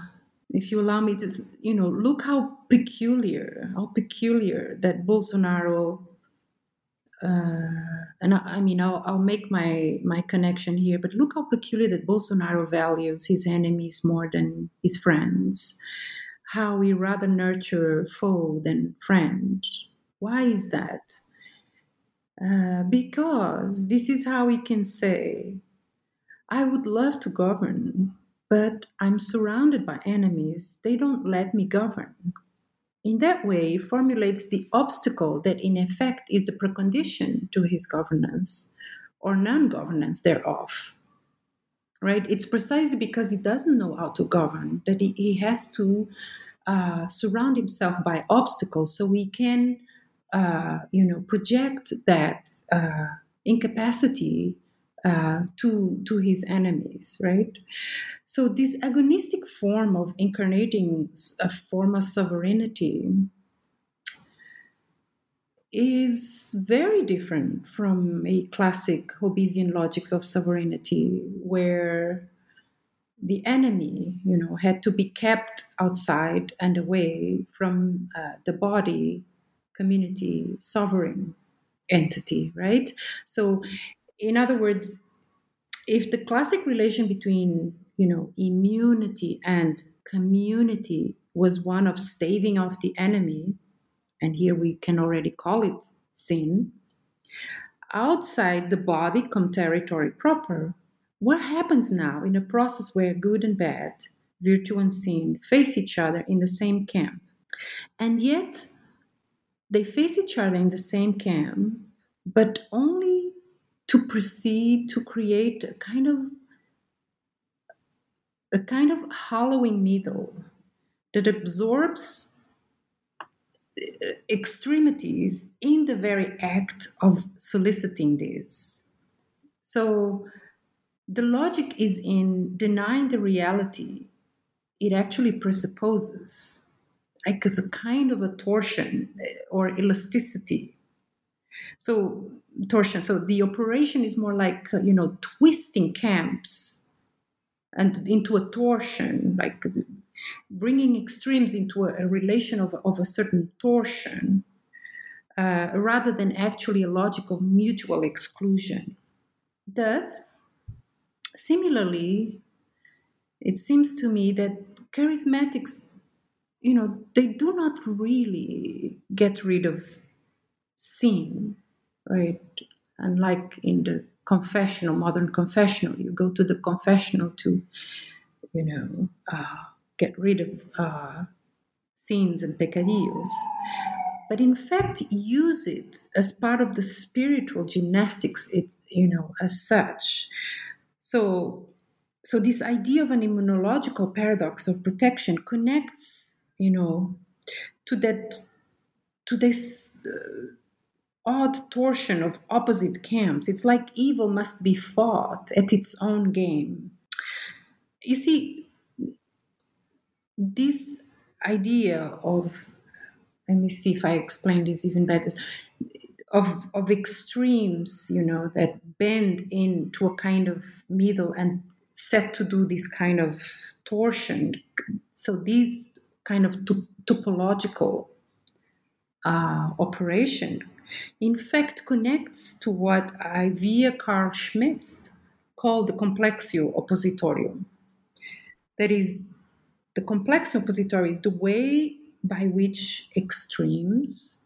if you allow me to, you know, look how peculiar, how peculiar that Bolsonaro. Uh, and I, I mean, I'll, I'll, make my my connection here, but look how peculiar that Bolsonaro values his enemies more than his friends. How we rather nurture foe than friend. Why is that? Uh, because this is how we can say, "I would love to govern, but I'm surrounded by enemies. They don't let me govern. In that way, formulates the obstacle that in effect is the precondition to his governance or non governance thereof. Right? It's precisely because he doesn't know how to govern that he, he has to uh, surround himself by obstacles so he can, uh, you know, project that uh, incapacity uh, to to his enemies, right? So this agonistic form of incarnating a form of sovereignty is very different from a classic Hobbesian logics of sovereignty, where the enemy, you know, had to be kept outside and away from uh, the body, community, sovereign entity, right? So, in other words, if the classic relation between, you know, immunity and community was one of staving off the enemy, and here we can already call it sin, outside the body come territory proper. What happens now in a process where good and bad, virtue and sin, face each other in the same camp? And yet, they face each other in the same camp, but only to proceed to create a kind of a kind of hollowing middle that absorbs uh, extremities in the very act of soliciting this. So the logic is in denying the reality it actually presupposes, like as a kind of a torsion eh, or elasticity. So torsion. So the operation is more like uh, you know twisting camps and into a torsion, like bringing extremes into a, a relation of, of, a certain torsion uh, rather than actually a logic of mutual exclusion. Thus, similarly, it seems to me that charismatics, you know, they do not really get rid of sin, right? Unlike in the confessional, modern confessional, you go to the confessional to, you know, uh, get rid of uh, sins and peccadillos, but in fact use it as part of the spiritual gymnastics, it, you know, as such. So, so this idea of an immunological paradox of protection connects, you know, to that, to this. Uh, odd torsion of opposite camps. It's like evil must be fought at its own game. You see, this idea of let me see if I explain this even better of of extremes, you know, that bend into a kind of middle and set to do this kind of torsion. So these kind of topological uh, operation, in fact, connects to what I via Carl Schmitt called the complexio oppositorium. That is the complex oppositorium is the way by which extremes,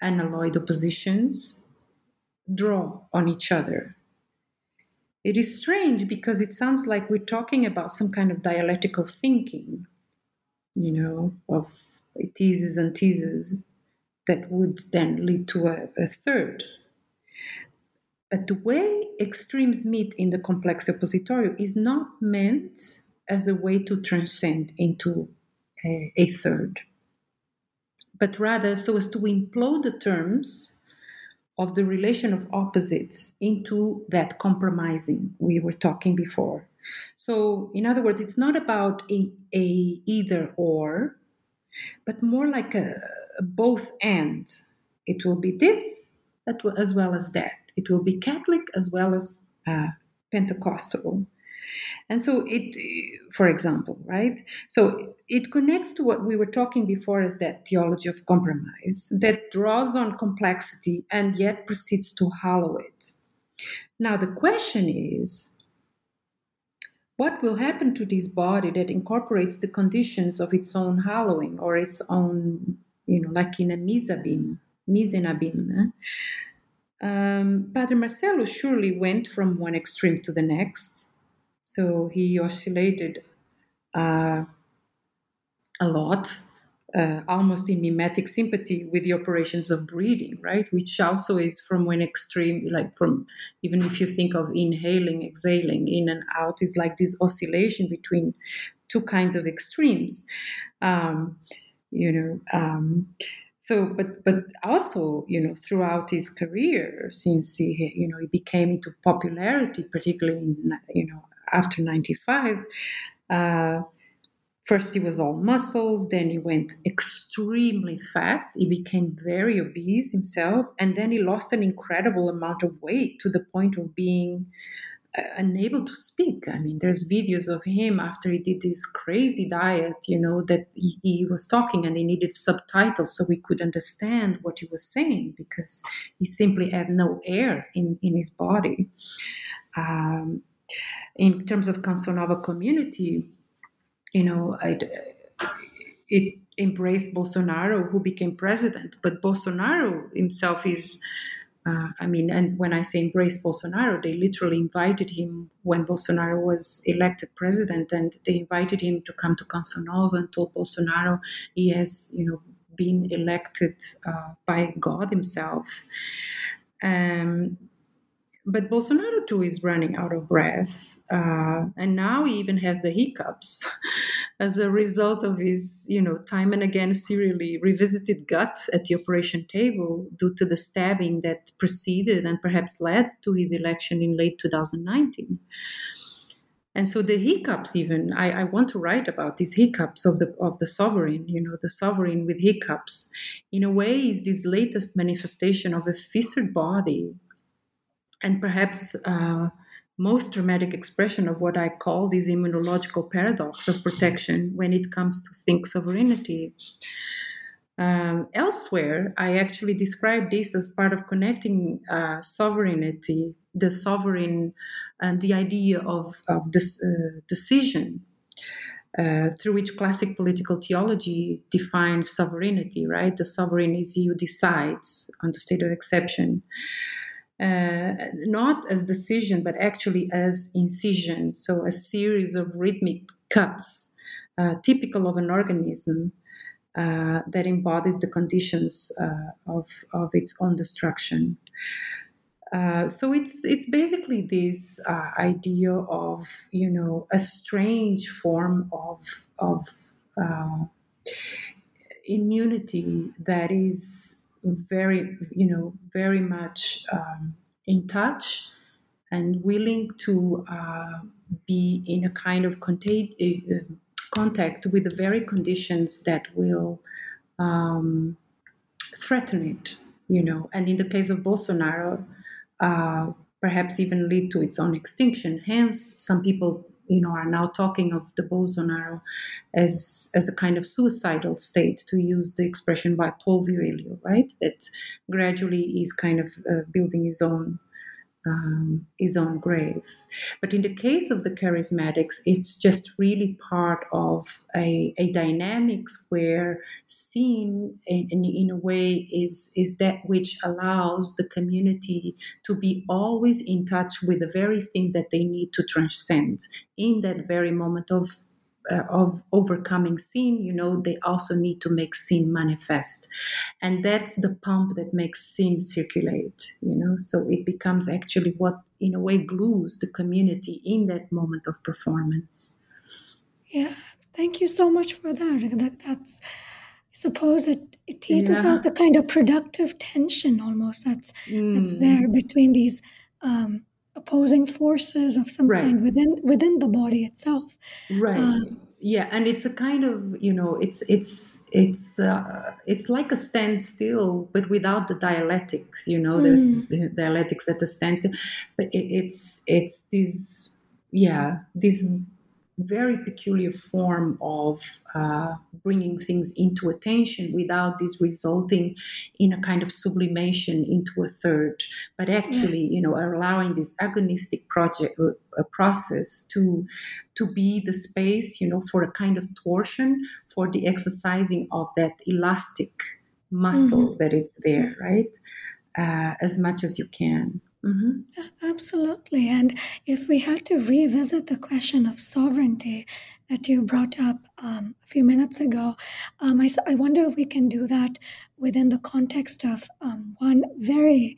unalloyed oppositions, draw on each other. It is strange because it sounds like we're talking about some kind of dialectical thinking, you know, of theses and theses that would then lead to a, a third. But the way extremes meet in the complex oppositorio is not meant as a way to transcend into a, a third, but rather so as to implode the terms of the relation of opposites into that compromising we were talking before. So, in other words, it's not about a, a either or, but more like a, a both and. It will be this as well as that. It will be Catholic as well as uh, Pentecostal. And so it, for example, right? So it connects to what we were talking before as that theology of compromise that draws on complexity and yet proceeds to hollow it. Now, the question is what will happen to this body that incorporates the conditions of its own hollowing or its own, you know, like in a misabim, mise en abyme? Eh? Um, Padre Marcelo surely went from one extreme to the next so he oscillated uh, a lot, uh, almost in mimetic sympathy with the operations of breathing, right? Which also is from one extreme, like from even if you think of inhaling, exhaling, in and out, is like this oscillation between two kinds of extremes. Um, you know, um, so but but also you know throughout his career since he you know he became into popularity particularly in you know after 95 uh, first he was all muscles then he went extremely fat he became very obese himself and then he lost an incredible amount of weight to the point of being uh, unable to speak. I mean, there's videos of him after he did this crazy diet, you know, that he, he, was talking and he needed subtitles so we could understand what he was saying because he simply had no air in, in his body. Um, in terms of Canção Nova community, you know, I, it embraced Bolsonaro, who became president, but Bolsonaro himself is uh, I mean, and when I say embrace Bolsonaro, they literally invited him when Bolsonaro was elected president, and they invited him to come to Canção Nova and told Bolsonaro he has, you know, been elected uh, by God Himself. Um, but Bolsonaro too is running out of breath, uh, and now he even has the hiccups [LAUGHS] as a result of his, you know, time and again serially revisited gut at the operation table due to the stabbing that preceded and perhaps led to his election in late 2019. And so the hiccups, even I, I want to write about these hiccups of the of the sovereign. You know, the sovereign with hiccups, in a way, is this latest manifestation of a fissured body and perhaps uh, most dramatic expression of what I call this immunological paradox of protection when it comes to think sovereignty. Um, elsewhere, I actually describe this as part of connecting uh, sovereignty, the sovereign, and the idea of, of this uh, decision. Uh, through which classic political theology defines sovereignty, right? The sovereign is he who decides on the state of exception uh, not as decision, but actually as incision. So a series of rhythmic cuts, uh, typical of an organism uh, that embodies the conditions uh, of, of its own destruction. Uh, so it's it's basically this uh, idea of you know a strange form of of immunity that is very, you know, very much um, in touch and willing to uh, be in a kind of contag- uh, contact with the very conditions that will um, threaten it, you know. And in the case of Bolsonaro, uh, perhaps even lead to its own extinction. Hence, some people you know, are now talking of the Bolsonaro as as a kind of suicidal state, to use the expression by Paul Virilio, right? That gradually is kind of uh, building his own um, his own grave. But in the case of the charismatics, it's just really part of a, a dynamics where sin, in, in, a way, is, is that which allows the community to be always in touch with the very thing that they need to transcend in that very moment of uh, of overcoming sin, you know, they also need to make sin manifest. And that's the pump that makes sin circulate, you know. So it becomes actually what, in a way, glues the community in that moment of performance. Yeah, thank you so much for that. that that's, I suppose it, it teases yeah. out the kind of productive tension almost that's mm. that's there between these um, opposing forces of some right. kind within within the body itself right uh, yeah and it's a kind of you know it's it's it's uh, it's like a standstill but without the dialectics you know mm. there's the dialectics at the stand but it, it's it's these yeah this very peculiar form of uh, bringing things into attention without this resulting in a kind of sublimation into a third, but actually, you know, allowing this agonistic project uh, process to to be the space, you know, for a kind of torsion for the exercising of that elastic muscle mm-hmm. that it's there, right? Uh, as much as you can. Mm-hmm. Absolutely. And if we had to revisit the question of sovereignty that you brought up um, a few minutes ago, um, I, I wonder if we can do that within the context of um, one very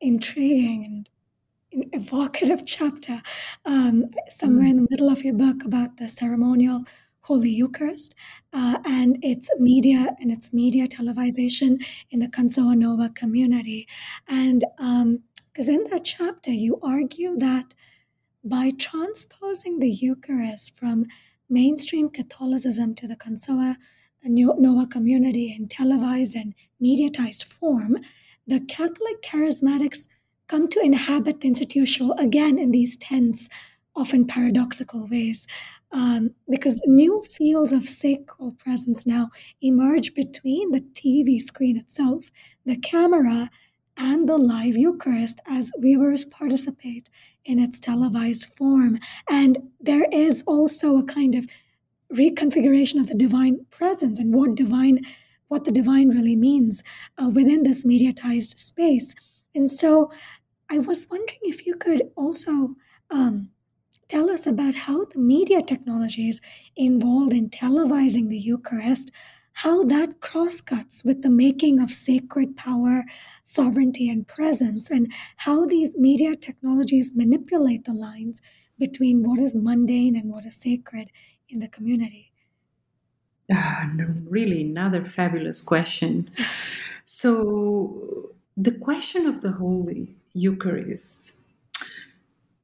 intriguing and evocative chapter um, somewhere in the middle of your book about the ceremonial Holy Eucharist uh, and its media and its media televisation in the Canção Nova community. And because in that chapter, you argue that by transposing the Eucharist from mainstream Catholicism to the Canção Nova community in televised and mediatized form, the Catholic charismatics come to inhabit the institutional again in these tense, often paradoxical ways. Um, because new fields of sacral presence now emerge between the TV screen itself, the camera, and the live Eucharist as viewers participate in its televised form. And there is also a kind of reconfiguration of the divine presence and what divine what the divine really means uh, within this mediatized space. And so I was wondering if you could also um, tell us about how the media technologies involved in televising the Eucharist, how that crosscuts with the making of sacred power, sovereignty, and presence, and how these media technologies manipulate the lines between what is mundane and what is sacred in the community. Ah, really, another fabulous question. So, the question of the Holy Eucharist,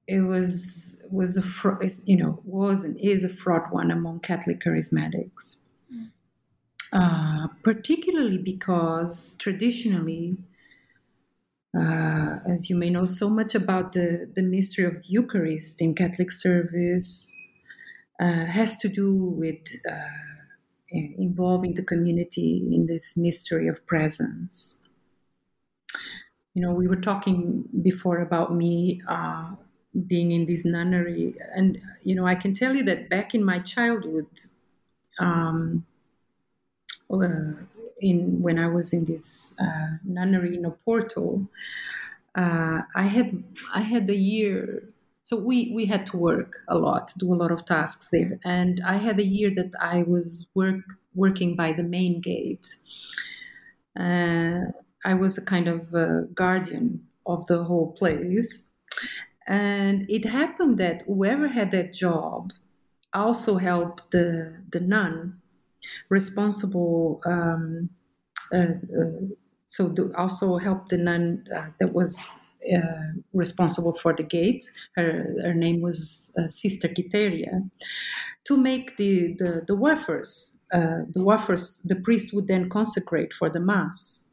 it was was a you know was and is a fraught one among Catholic charismatics. Uh, particularly because traditionally. Uh, as you may know so much about the, the mystery of the Eucharist in Catholic service, uh, has to do with uh, involving the community in this mystery of presence. You know, we were talking before about me uh, being in this nunnery, and you know, I can tell you that back in my childhood, um, in when I was in this uh, nunnery in Oporto, uh, I had I had a year so we we had to work a lot do a lot of tasks there. And i had a year that i was work working by the main gate. Uh, i was a kind of a guardian of the whole place. And it happened that whoever had that job also helped the the nun responsible um, uh, uh, so also helped the nun uh, that was uh, responsible for the gate. Her, her name was uh, Sister Quiteria. To make the, the, the wafers, uh, the wafers the priest would then consecrate for the Mass.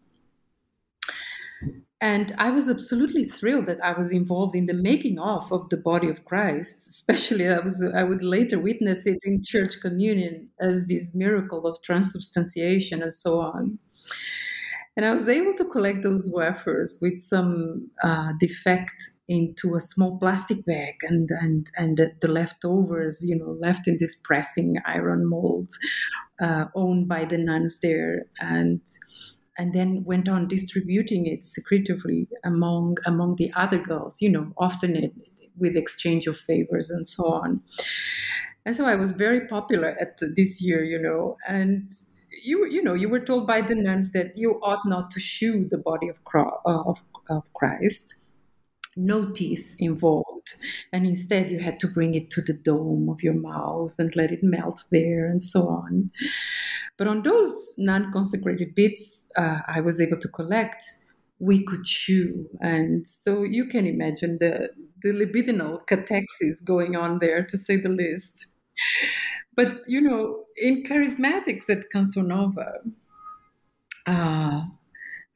And I was absolutely thrilled that I was involved in the making of of the body of Christ. Especially, I was I would later witness it in church communion as this miracle of transubstantiation and so on. And I was able to collect those wafers with some uh, defect into a small plastic bag and, and, and the leftovers, you know, left in this pressing iron mold uh, owned by the nuns there. And and then went on distributing it secretively among among the other girls, you know, often it, with exchange of favors and so on. And so I was very popular at this year, you know, and you you know you were told by the nuns that you ought not to chew the body of, of, of Christ no teeth involved and instead you had to bring it to the dome of your mouth and let it melt there and so on. But on those non-consecrated bits uh, i was able to collect we could chew. And so you can imagine the the libidinal catechesis going on there to say the least. But you know, in charismatics at Canção Nova, uh,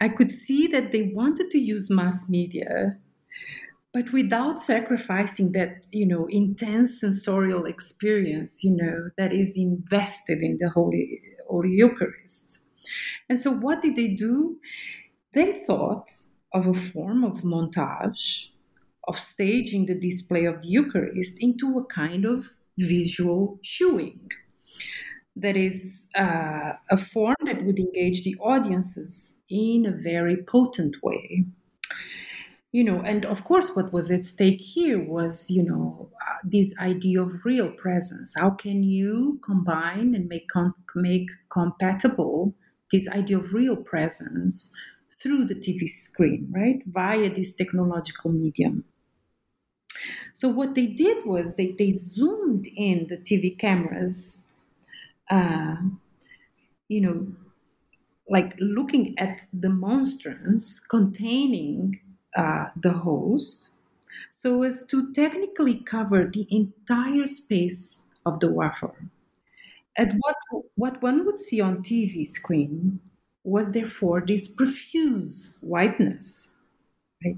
I could see that they wanted to use mass media, but without sacrificing that, you know, intense sensorial experience, you know, that is invested in the Holy, Holy Eucharist. And so, what did they do? They thought of a form of montage, of staging the display of the Eucharist into a kind of visual chewing. That is uh, a form that would engage the audiences in a very potent way. You know, and of course, what was at stake here was, you know, uh, this idea of real presence. How can you combine and make com- make compatible this idea of real presence through the TV screen, right, via this technological medium? So what they did was they, they zoomed in the TV cameras uh, you know, like looking at the monstrance containing uh, the host so as to technically cover the entire space of the wafer. And what, what one would see on TV screen was therefore this profuse whiteness, right?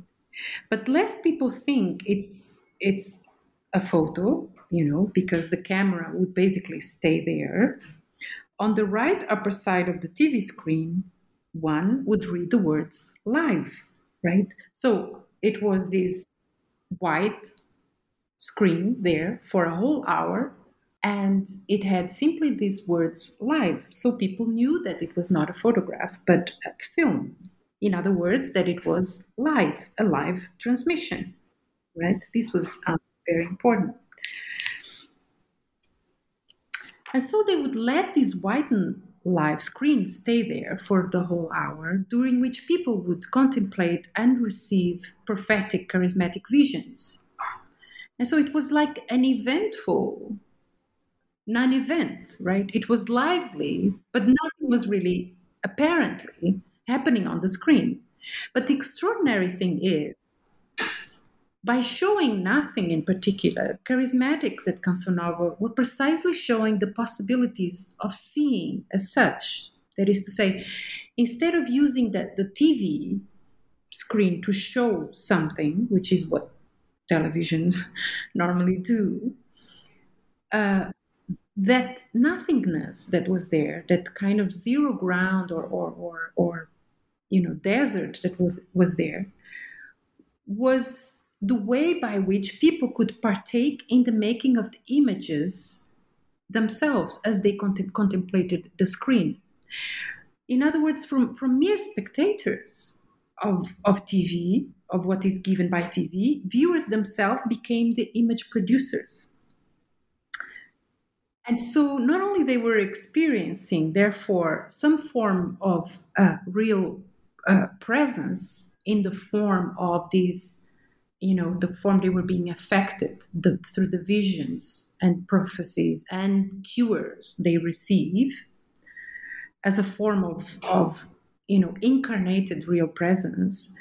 But lest people think it's it's a photo, you know, because the camera would basically stay there. On the right upper side of the TV screen, one would read the words live, right? So it was this white screen there for a whole hour and it had simply these words live so people knew that it was not a photograph but a film. In other words that it was live a live transmission right? This was um, very important. And so they would let this whitened live screen stay there for the whole hour during which people would contemplate and receive prophetic charismatic visions and so it was like an eventful non event, right? It was lively, but nothing was really apparently happening on the screen. But the extraordinary thing is, by showing nothing in particular, charismatics at Canção were precisely showing the possibilities of seeing as such. That is to say, instead of using the, the TV screen to show something, which is what televisions [LAUGHS] normally do, uh, that nothingness that was there, that kind of zero ground or, or, or, or you know, desert that was, was there, was the way by which people could partake in the making of the images themselves as they contem- contemplated the screen. In other words, from, from mere spectators of, of TV, of what is given by TV, viewers themselves became the image producers. And so not only they were experiencing, therefore, some form of uh, real uh, presence in the form of these, you know, the form they were being affected the, through the visions and prophecies and cures they receive as a form of, of you know, incarnated real presence,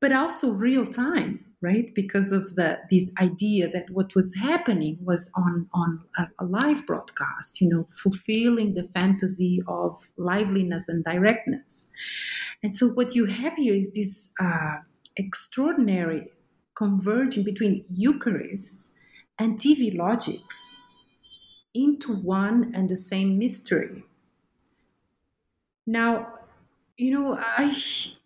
but also real time right? Because of the this idea that what was happening was on on a, a live broadcast, you know, fulfilling the fantasy of liveliness and directness. And so what you have here is this uh, extraordinary converging between Eucharist and TV logics into one and the same mystery. Now, you know, I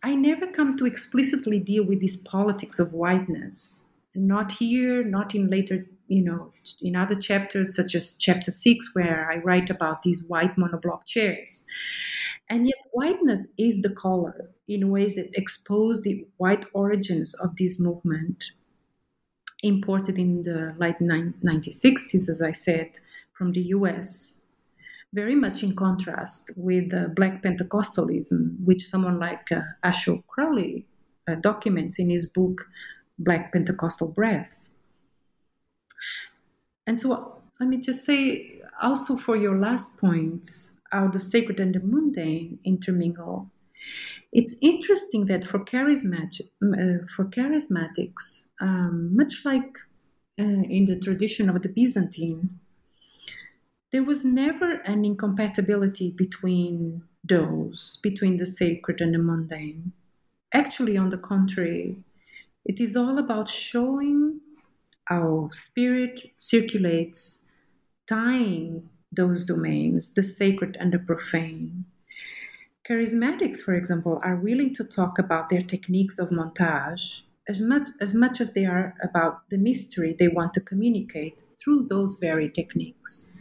I never come to explicitly deal with this politics of whiteness. Not here, not in later, you know, in other chapters such as chapter six, where I write about these white monoblock chairs. And yet, whiteness is the color in ways that expose the white origins of this movement, imported in the late 1960s, as I said, from the US very much in contrast with uh, Black Pentecostalism, which someone like uh, Ashon Crawley uh, documents in his book Black Pentecostal Breath. And so let me just say also for your last points, how the sacred and the mundane intermingle. It's interesting that for, uh, for charismatics, um, much like uh, in the tradition of the Byzantine, there was never an incompatibility between those, between the sacred and the mundane. Actually, on the contrary, it is all about showing how spirit circulates, tying those domains, the sacred and the profane. Charismatics, for example, are willing to talk about their techniques of montage as much as much as they are about the mystery they want to communicate through those very techniques.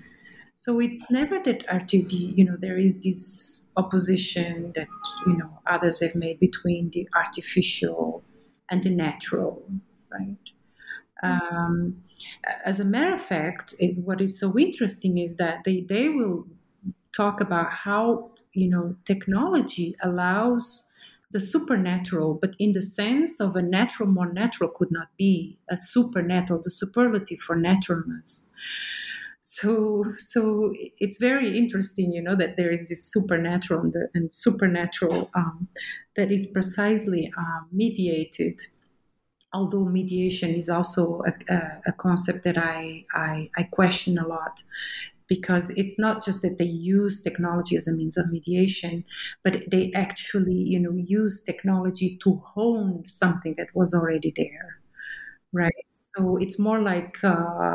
So it's never that RTD, you know, there is this opposition that, you know, others have made between the artificial and the natural, right? Um, as a matter of fact, it, what is so interesting is that they, they will talk about how, you know, technology allows the supernatural, but in the sense of a natural more natural could not be, a supernatural, the superlative for naturalness. So so it's very interesting you know that there is this supernatural and, the, and supernatural um, that is precisely uh, mediated although mediation is also a, a, a concept that I, I, I question a lot because it's not just that they use technology as a means of mediation but they actually you know use technology to hone something that was already there right? So it's more like uh,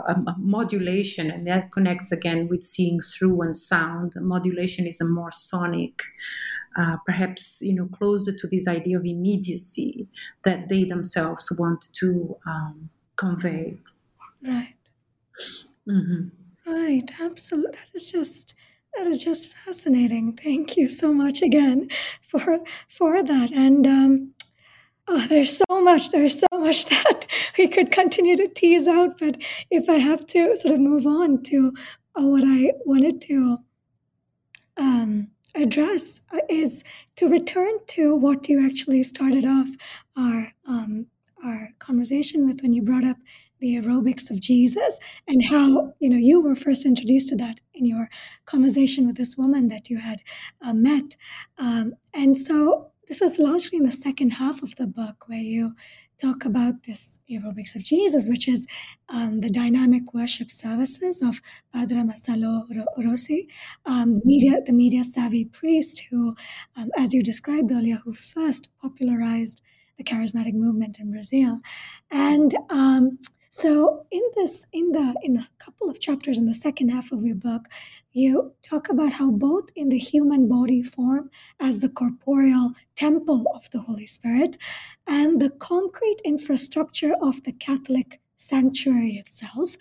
a, modulation and that connects again with seeing through and sound. Modulation is a more sonic uh, perhaps you know closer to this idea of immediacy that they themselves want to um, convey right mm-hmm. right absolutely that is just that is just fascinating thank you so much again for for that and um, Oh, there's so much. There's so much [LAUGHS] that we could continue to tease out. But if I have to sort of move on to uh, what I wanted to um, address, uh, is to return to what you actually started off our um, our conversation with when you brought up the aerobics of Jesus and how you know you were first introduced to that in your conversation with this woman that you had uh, met, um, and so this is largely in the second half of the book where you talk about this aerobics of Jesus, which is um, the dynamic worship services of Padre Marcelo Rossi, um, media, the media savvy priest who, um, as you described earlier, who first popularized the charismatic movement in Brazil. And um, so in this, in the in a couple of chapters in the second half of your book, you talk about how both in the human body form as the corporeal temple of the Holy Spirit and the concrete infrastructure of the Catholic sanctuary itself,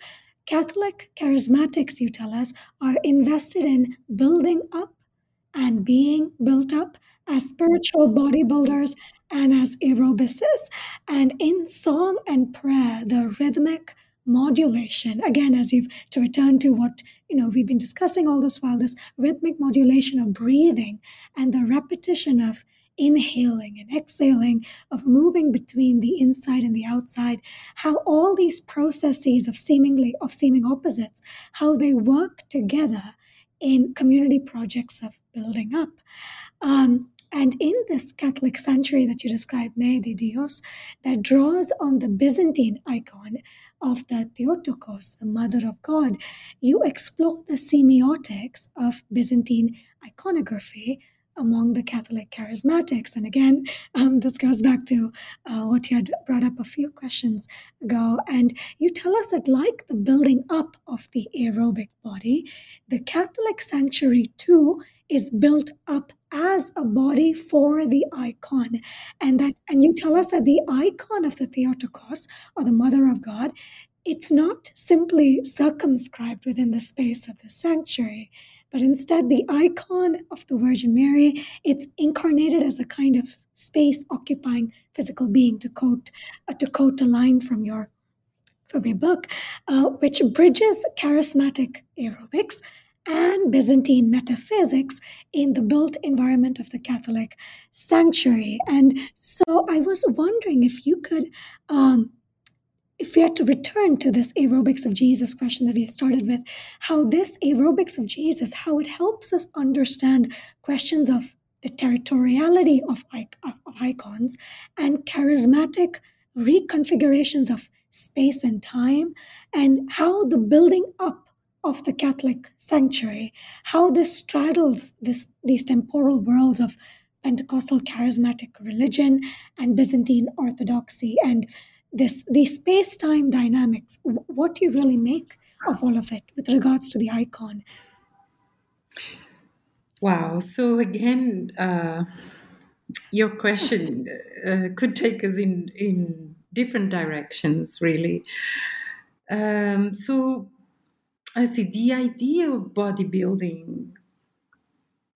Catholic charismatics, you tell us, are invested in building up and being built up as spiritual bodybuilders and as aerobicists. And in song and prayer, the rhythmic modulation, again, as you've to return to what you know we've been discussing all this while, this rhythmic modulation of breathing and the repetition of inhaling and exhaling, of moving between the inside and the outside, how all these processes of seemingly of seeming opposites, how they work together in community projects of building up. Um, and in this Catholic sanctuary that you described, Mãe de Deus, that draws on the Byzantine icon of the Theotokos, the Mother of God, you explore the semiotics of Byzantine iconography among the Catholic charismatics. And again, um, this goes back to uh, what you had brought up a few questions ago. And you tell us that, like the building up of the aerobic body, the Catholic sanctuary too is built up as a body for the icon and that and you tell us that the icon of the theotokos or the mother of god it's not simply circumscribed within the space of the sanctuary but instead the icon of the virgin mary it's incarnated as a kind of space occupying physical being to quote uh, to quote a line from your from your book uh, which bridges charismatic aerobics and Byzantine metaphysics in the built environment of the Catholic sanctuary. And so I was wondering if you could, um, if we had to return to this aerobics of Jesus question that we started with, how this aerobics of Jesus, how it helps us understand questions of the territoriality of, of, of icons and charismatic reconfigurations of space and time, and how the building up of the Catholic sanctuary, how this straddles this, these temporal worlds of Pentecostal charismatic religion and Byzantine orthodoxy and this these space-time dynamics. What do you really make of all of it with regards to the icon? Wow. So again, uh, your question uh, could take us in in different directions, really. Um, so I see the idea of bodybuilding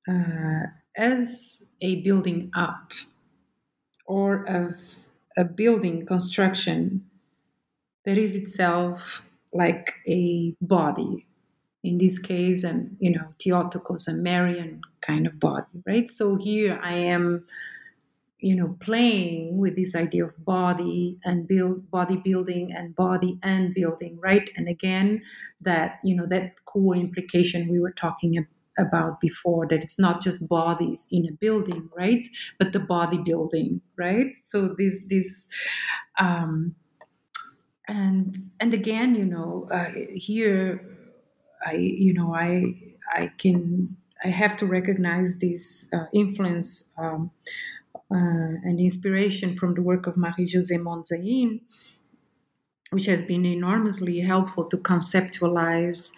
uh, as a building up or of a building construction that is itself like a body. In this case and you know theotokos a marian kind of body right? So here i am you know playing with this idea of body and build body building and body and building right? And again that you know that core implication we were talking about before that it's not just bodies in a building right? But the body building right? So this this um and and again you know uh, here i you know i i can i have to recognize this uh, influence um, uh, and inspiration from the work of Marie-José Mondzain, which has been enormously helpful to conceptualize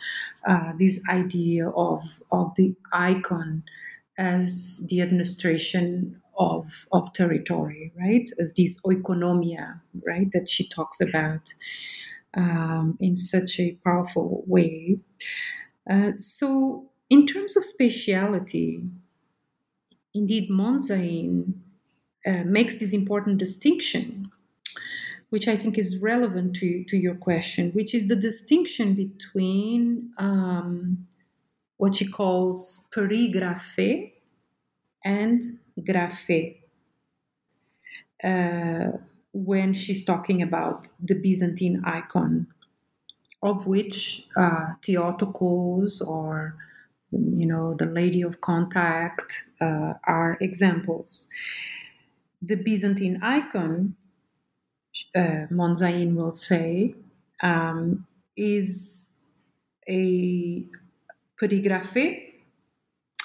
uh, this idea of, of the icon as the administration of, of territory, right? As this oikonomia, right, that she talks about um, in such a powerful way. Uh, so, in terms of spatiality, indeed, Mondzain uh, makes this important distinction, which I think is relevant to, to your question, which is the distinction between um, what she calls perigraphe and graphe. Uh, when she's talking about the Byzantine icon, of which uh, Theotokos or you know the Lady of Contact uh, are examples the Byzantine icon, uh, Mondzain will say, um, is a perigraphe.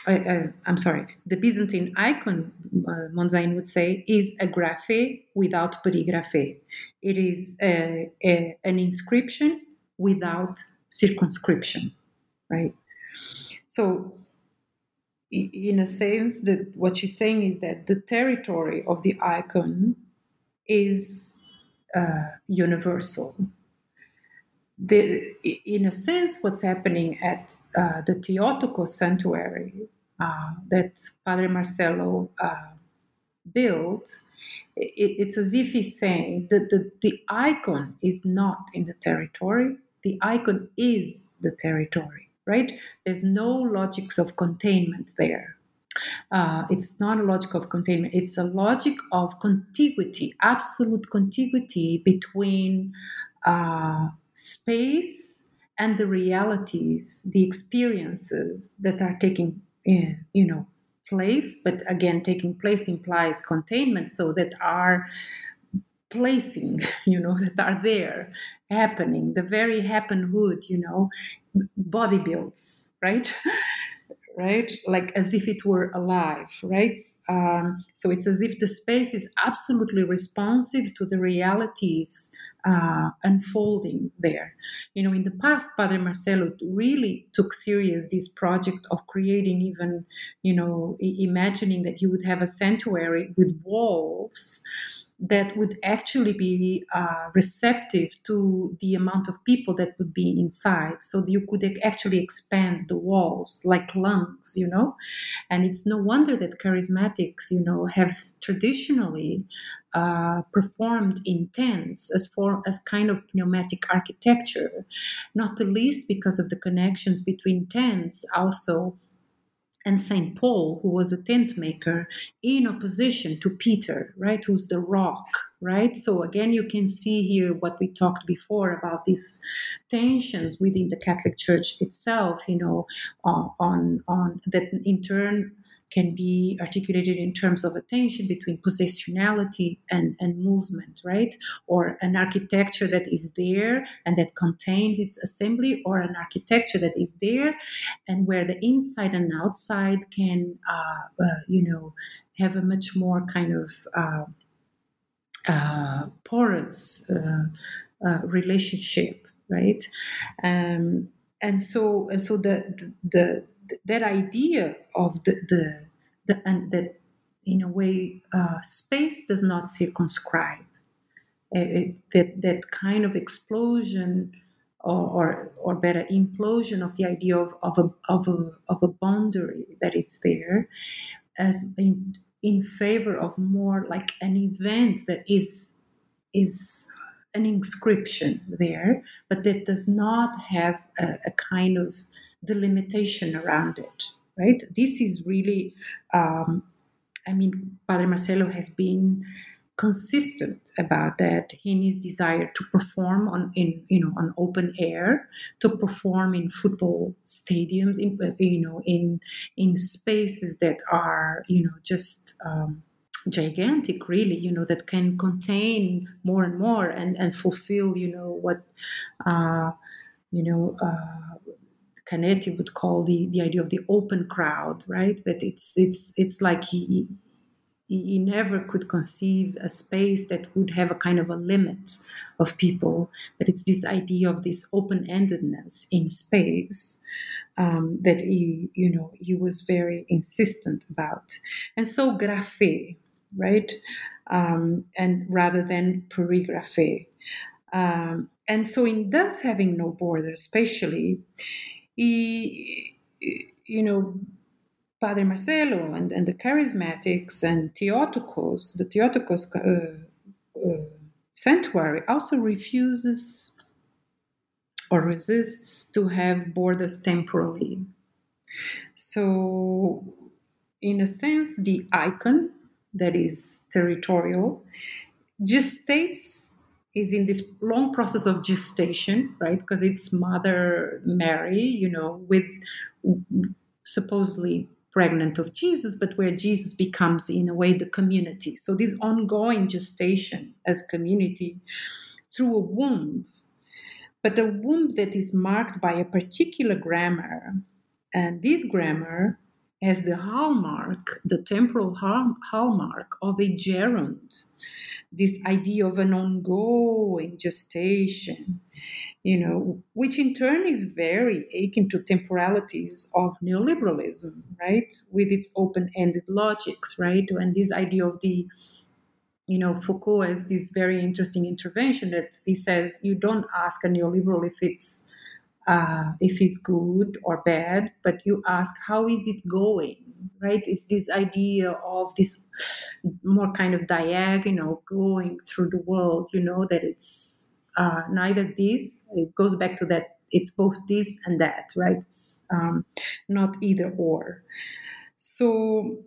Uh, uh, I'm sorry, the Byzantine icon, uh, Mondzain would say, is a graphe without perigraphe. It is a, a, an inscription without circumscription, right? So in a sense that what she's saying is that the territory of the icon is uh, universal. The, in a sense, what's happening at uh, the Theotokos sanctuary uh, that Padre Marcelo uh, built, it, it's as if he's saying that the, the icon is not in the territory, the icon is the territory right? There's no logics of containment there. Uh, it's not a logic of containment, it's a logic of contiguity, absolute contiguity between uh, space and the realities, the experiences that are taking, in, you know, place. But again, taking place implies containment, so that are placing, [LAUGHS] you know, that are there, happening, the very happenhood, you know, body builds, right? [LAUGHS] right? Like as if it were alive, right? Um, so it's as if the space is absolutely responsive to the realities uh, unfolding there. You know, in the past, Padre Marcelo really took serious this project of creating even, you know, imagining that you would have a sanctuary with walls that would actually be uh, receptive to the amount of people that would be inside. So you could actually expand the walls like lungs, you know? And it's no wonder that charismatics, you know, have traditionally uh, performed in tents as for as kind of pneumatic architecture, not the least because of the connections between tents also and St. Paul, who was a tent maker, in opposition to Peter, right, who's the rock, right? So again, you can see here what we talked before about these tensions within the Catholic Church itself, you know, uh, on on that in turn can be articulated in terms of a tension between possessionality and, and movement, right? Or an architecture that is there and that contains its assembly, or an architecture that is there and where the inside and outside can, uh, uh, you know, have a much more kind of uh, uh porous uh, uh, relationship, right? Um, and so, and so the, the that idea of the, the, the and that in a way uh, space does not circumscribe. It, that that kind of explosion or, or, or better implosion of the idea of, of, a, of, a, of a boundary that it's there as in, in favor of more like an event that is is an inscription there but that does not have a, a kind of delimitation around it, right? This is really um, I mean, Padre Marcelo has been consistent about that in his desire to perform on in you know on open air to perform in football stadiums in you know in in spaces that are you know just um, gigantic really you know that can contain more and more and and fulfill you know what uh, you know uh, Canetti would call the, the idea of the open crowd, right? That it's it's it's like he he never could conceive a space that would have a kind of a limit of people. But it's this idea of this open-endedness in space um, that he, you know, he was very insistent about. And so graphe, right? Um, and rather than perigraphe. Um, and so in thus having no borders spatially, he, you know, Padre Marcelo and, and the charismatics and Theotokos, the Theotokos uh, uh, sanctuary also refuses or resists to have borders temporally. So, in a sense, the icon that is territorial gestates is in this long process of gestation, right? Because it's Mother Mary, you know, with supposedly pregnant of Jesus, but where Jesus becomes, in a way, the community. So, this ongoing gestation as community through a womb, but a womb that is marked by a particular grammar. And this grammar has the hallmark, the temporal hallmark of a gerund, this idea of an ongoing gestation you know, which in turn is very akin to temporalities of neoliberalism, right, with its open-ended logics, right, and this idea of the you know, Foucault has this very interesting intervention that he says you don't ask a neoliberal if it's uh, if it's good or bad, but you ask how is it going, right? It's this idea of this more kind of diagonal going through the world, you know, that it's uh, neither this. It goes back to that. It's both this and that, right? It's um, not either or. So,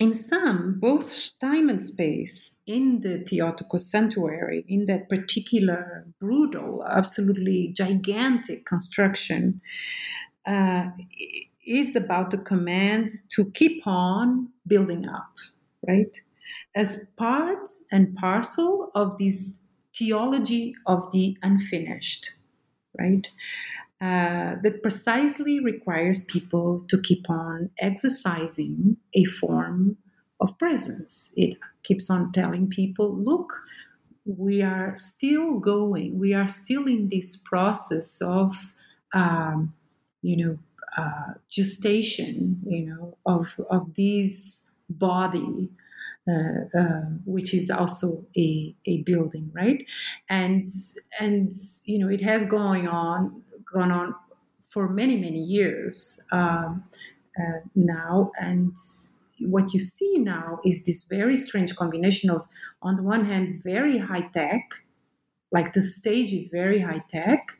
in sum, both time and space in the Theotokos sanctuary, in that particular brutal, absolutely gigantic construction, uh, is about the command to keep on building up, right? As part and parcel of this theology of the unfinished, right? Uh, that precisely requires people to keep on exercising a form of presence. It keeps on telling people, look, we are still going, we are still in this process of, um, you know, uh, gestation, you know, of, of this body uh, uh, which is also a, a building, right? And and you know it has going on gone on for many many years um, uh, now, and what you see now is this very strange combination of, on the one hand, very high tech, like the stage is very high tech,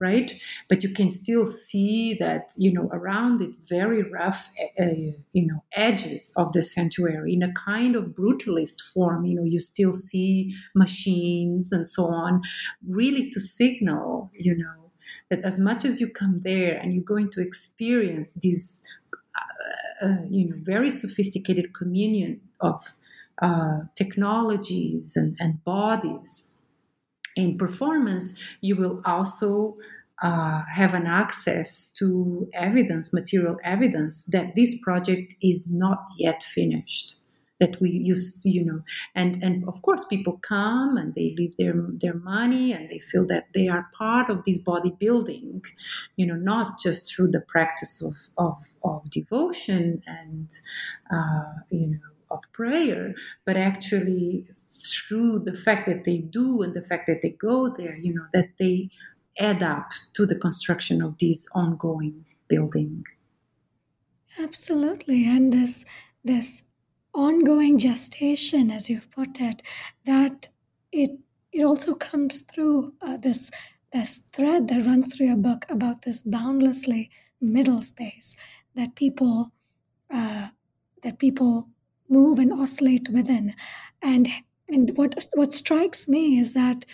right? But you can still see that, you know, around it, very rough, uh, you know, edges of the sanctuary in a kind of brutalist form. You know, you still see machines and so on, really to signal, you know, that as much as you come there and you're going to experience this, uh, uh, you know, very sophisticated communion of uh, technologies and, and bodies in performance, you will also uh, have an access to evidence, material evidence that this project is not yet finished. That we use, you know, and and of course people come and they leave their their money and they feel that they are part of this bodybuilding, you know, not just through the practice of of, of devotion and uh, you know of prayer, but actually through the fact that they do and the fact that they go there, you know, that they add up to the construction of this ongoing building. Absolutely. And this this ongoing gestation, as you've put it, that it it also comes through uh, this this thread that runs through your book about this boundlessly middle space that people uh, that people move and oscillate within. And and what what strikes me is that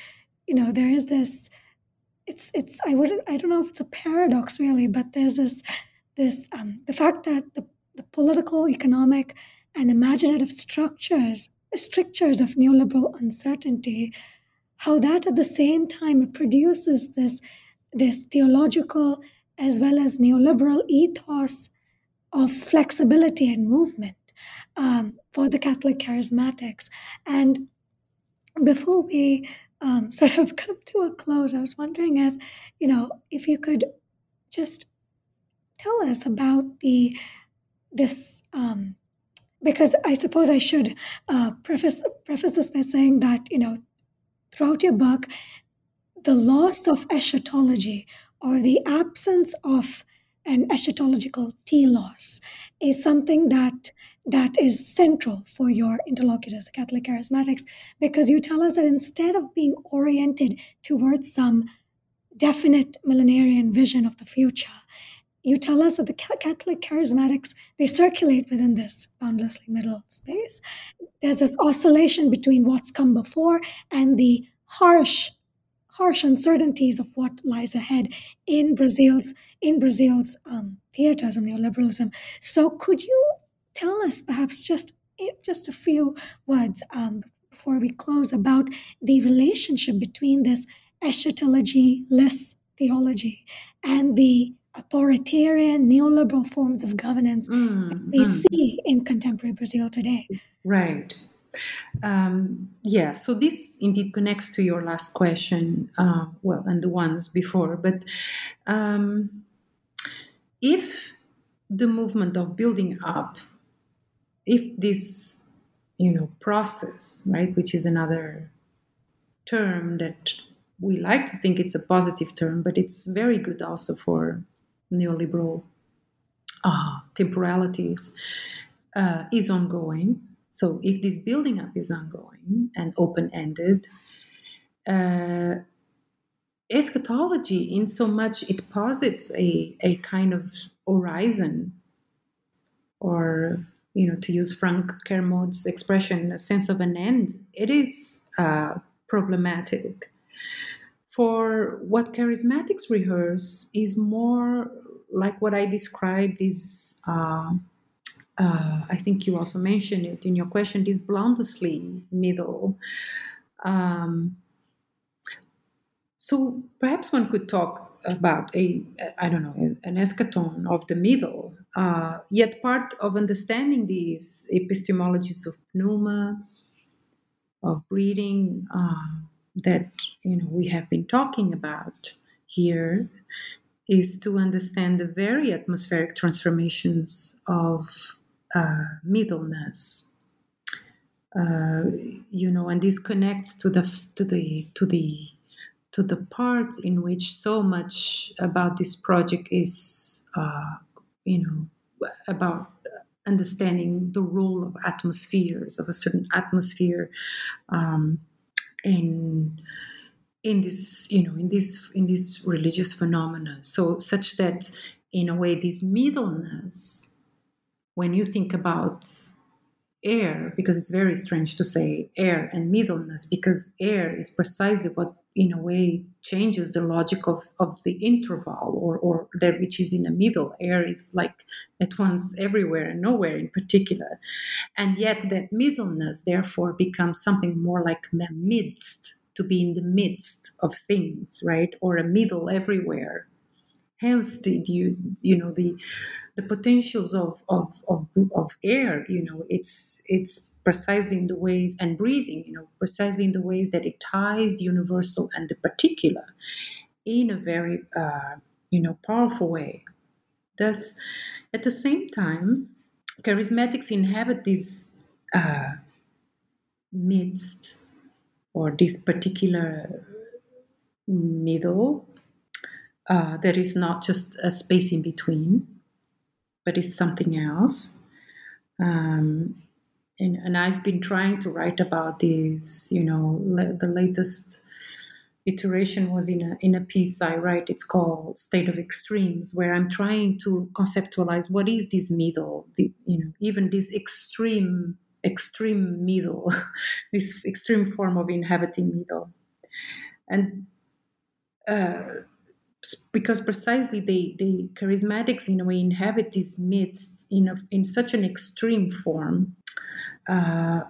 you know there is this it's it's I wouldn't I don't know if it's a paradox really, but there's this this um, the fact that the, the political, economic, and imaginative structures strictures of neoliberal uncertainty, how that at the same time it produces this this theological as well as neoliberal ethos of flexibility and movement um, for the Catholic charismatics. And before we um, [LAUGHS] sort of come to a close, I was wondering if, you know, if you could just tell us about the this um, because I suppose I should uh, preface preface this by saying that you know throughout your book, the loss of eschatology or the absence of an eschatological telos is something that that is central for your interlocutors, the Catholic Charismatics, because you tell us that instead of being oriented towards some definite millenarian vision of the future, you tell us that the Catholic charismatics they circulate within this boundlessly middle space. There's this oscillation between what's come before and the harsh, harsh uncertainties of what lies ahead in Brazil's in Brazil's um, theaters of neoliberalism. So, could you tell us perhaps just just a few words um, before we close about the relationship between this eschatology-less theology and the authoritarian neoliberal forms of governance mm, that we mm. see in contemporary Brazil today. Right. Um, yeah, so this indeed connects to your last question, uh, well, and the ones before. But um, if the movement of building up, if this, you know, process, right, which is another term that we like to think it's a positive term, but it's very good also for neoliberal uh, temporalities uh, is ongoing. So, if this building up is ongoing and open ended, uh, eschatology, in so much it posits a, a kind of horizon, or, you know, to use Frank Kermode's expression, a sense of an end, it is uh, problematic for what charismatics rehearse is more like what I described is, uh, uh, I think you also mentioned it in your question, this boundlessly middle. Um, so perhaps one could talk about a, I don't know, an eschaton of the middle, uh, yet part of understanding these epistemologies of pneuma, of breeding, uh, that you know we have been talking about here is to understand the very atmospheric transformations of uh, middleness. Uh, you know, and this connects to the to the to the to the parts in which so much about this project is, uh, you know, about understanding the role of atmospheres of a certain atmosphere um, in in this you know in this in this religious phenomena. So such that in a way this middleness when you think about air because it's very strange to say air and middleness because air is precisely what in a way changes the logic of, of the interval or, or that which is in the middle. Air is like at once everywhere and nowhere in particular. And yet that middleness therefore becomes something more like midst to be in the midst of things right? Or a middle everywhere. Hence did you you know the the potentials of, of of of air you know it's it's precisely in the ways and breathing you know precisely in the ways that it ties the universal and the particular in a very uh, you know powerful way thus at the same time charismatics inhabit this uh, midst or this particular middle uh, there is not just a space in between, but is something else. Um, and, and I've been trying to write about this. You know, le- the latest iteration was in a in a piece I write. It's called "State of Extremes," where I'm trying to conceptualize what is this middle. The, you know even this extreme extreme middle, [LAUGHS] this extreme form of inhabiting middle, and. Uh, because precisely they, the charismatics in a way inhabit this midst in a, in such an extreme form uh,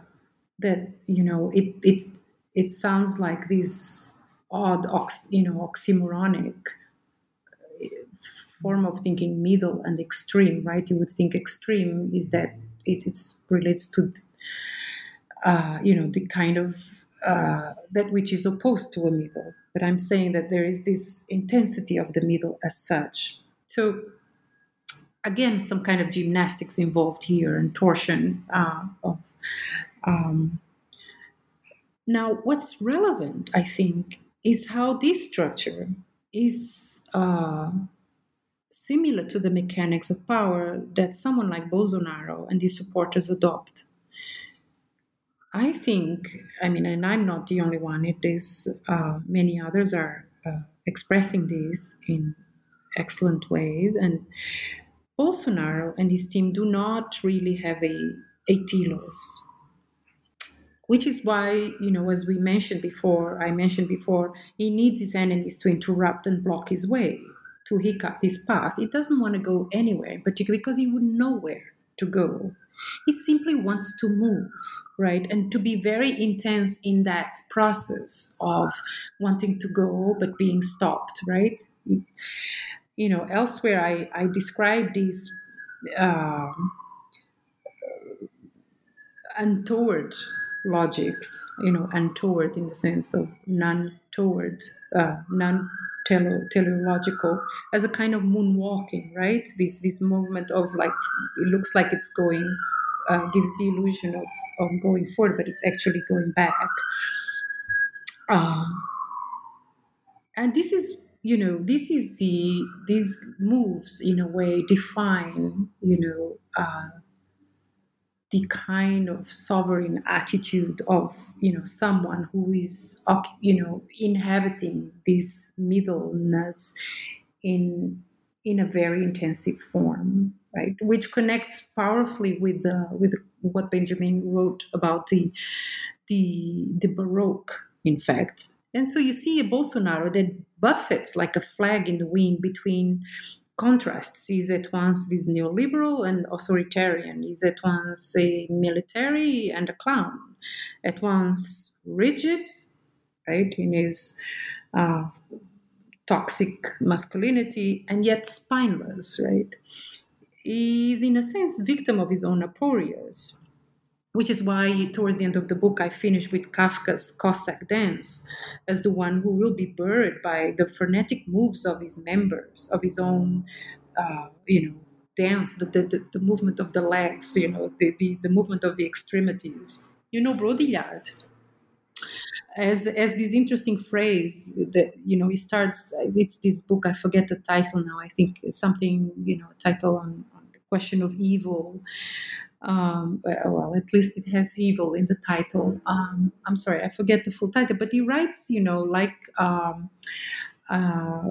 that you know it it it sounds like this odd ox, you know oxymoronic uh, form of thinking middle and extreme right you would think extreme is that it it's relates to uh, you know the kind of uh, that which is opposed to a middle but I'm saying that there is this intensity of the middle as such. So, again, some kind of gymnastics involved here and torsion uh, of. Um, now, what's relevant, I think, is how this structure is uh, similar to the mechanics of power that someone like Bolsonaro and his supporters adopt. I think, I mean, and I'm not the only one. It is uh, many others are uh, expressing this in excellent ways, and Bolsonaro and his team do not really have a a telos, which is why you know, as we mentioned before, I mentioned before, he needs his enemies to interrupt and block his way, to hiccup his path. He doesn't want to go anywhere, particularly because he wouldn't know where to go. He simply wants to move right? And to be very intense in that process of wanting to go but being stopped, right? You know, elsewhere I, I describe these um, untoward logics, you know, untoward in the sense of non-toward, uh, non teleological as a kind of moonwalking, right? This this movement of like it looks like it's going uh, gives the illusion of, of going forward, but it's actually going back. Uh, and this is, you know, this is the these moves in a way define, you know, uh, the kind of sovereign attitude of you know someone who is you know inhabiting this middleness in in a very intensive form right? Which connects powerfully with the, with what Benjamin wrote about the the the Baroque, in fact. And so you see a Bolsonaro that buffets like a flag in the wind between contrasts. Is at once this neoliberal and authoritarian. He's at once a military and a clown. At once rigid, right, in his uh, toxic masculinity, and yet spineless, right? He is in a sense victim of his own aporias which is why towards the end of the book i finish with kafka's cossack dance as the one who will be buried by the frenetic moves of his members of his own uh, you know dance the, the, the, movement of the legs you know the, the, the movement of the extremities. You know Baudrillard as as this interesting phrase that you know he starts it's this book i forget the title now i think something you know title on, on the question of evil um, well at least it has evil in the title. Um, i'm sorry i forget the full title but he writes you know like um, uh,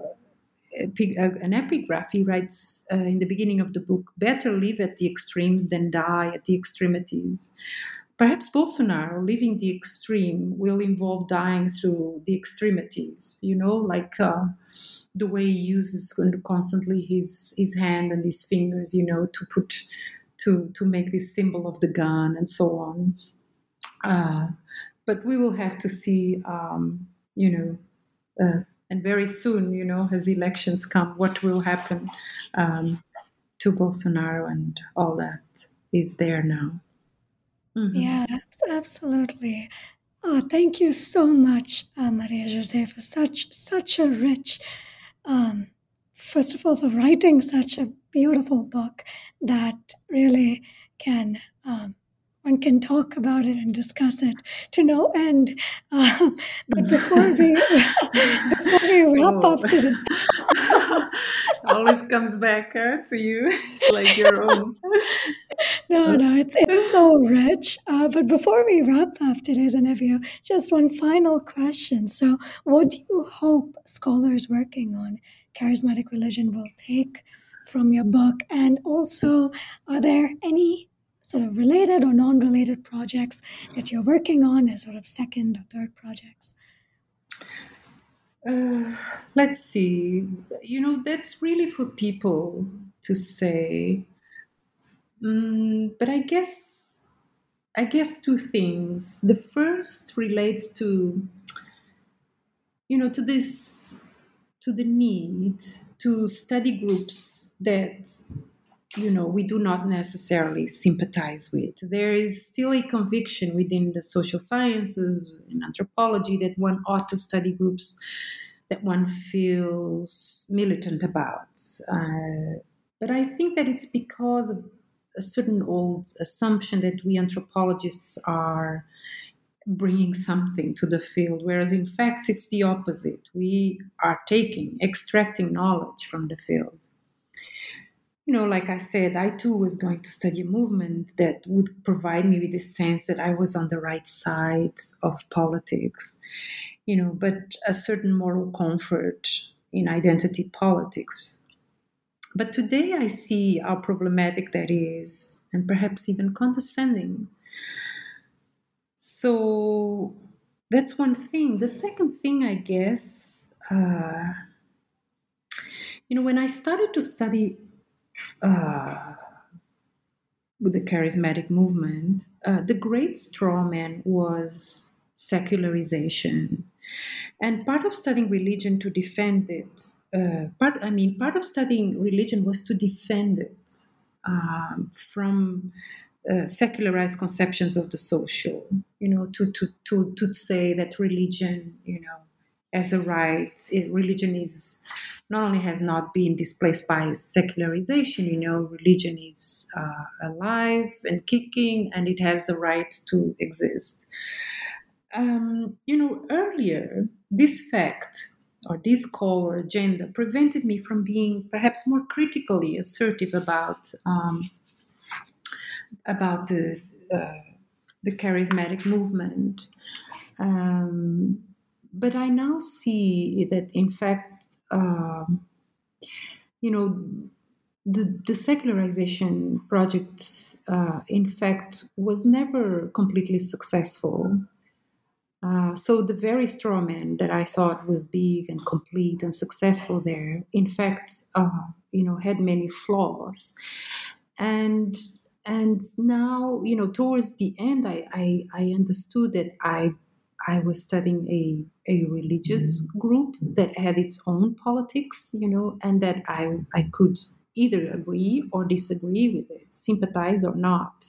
an epigraph. He writes uh, in the beginning of the book better live at the extremes than die at the extremities. Perhaps Bolsonaro living the extreme will involve dying through the extremities, you know, like uh, the way he uses constantly his his hand and his fingers, you know, to put to to make this symbol of the gun and so on. Uh, but we will have to see, um, you know, uh, and very soon, you know, as elections come, what will happen um, to Bolsonaro and all that is there now. Mm-hmm. Yeah, absolutely. Oh, thank you so much, uh, Maria Jose, for such such a rich, um, first of all, for writing such a beautiful book that really can um, one can talk about it and discuss it to no end. Um, [LAUGHS] but before we [LAUGHS] before we [LAUGHS] wrap oh. up today, always comes back uh, to you. It's like your own. no, no, it's it's so rich. Uh, but before we wrap up today's interview, just one final question. So, what do you hope scholars working on charismatic religion will take from your book? And also, are there any sort of related or non related projects that you're working on as sort of second or third projects? Uh, let's see. You know, that's really for people to say. Mm, but I guess, I guess two things. The first relates to, you know, to this, to the need to study groups that you know we do not necessarily sympathize with. There is still a conviction within the social sciences in anthropology that one ought to study groups that one feels militant about. Uh, but i think that it's because of a certain old assumption that we anthropologists are bringing something to the field whereas in fact it's the opposite we are taking extracting knowledge from the field you know, like I said, I too was going to study a movement that would provide me with the sense that I was on the right side of politics, you know, but a certain moral comfort in identity politics. But today I see how problematic that is, and perhaps even condescending. So that's one thing. The second thing, I guess, uh, you know, when I started to study uh, the charismatic movement, uh, the great straw man was secularization. And part of studying religion to defend it, uh, part I mean, part of studying religion was to defend it um, from uh, secularized conceptions of the social. You know, to to to to say that religion, you know, as a right, it, religion is not only has not been displaced by secularization, you know, religion is uh, alive and kicking and it has the right to exist. Um, you know, earlier, this fact or this call or agenda prevented me from being perhaps more critically assertive about um, about the uh, the charismatic movement. Um, but I now see that, in fact, um, you know, the, the secularization project, uh, in fact, was never completely successful. Uh, so the very straw man that I thought was big and complete and successful there, in fact, uh, you know, had many flaws. And and now, you know, towards the end, I, I, I understood that I I was studying a, a religious mm-hmm. group that had its own politics, you know, and that I, I could either agree or disagree with it, sympathize or not,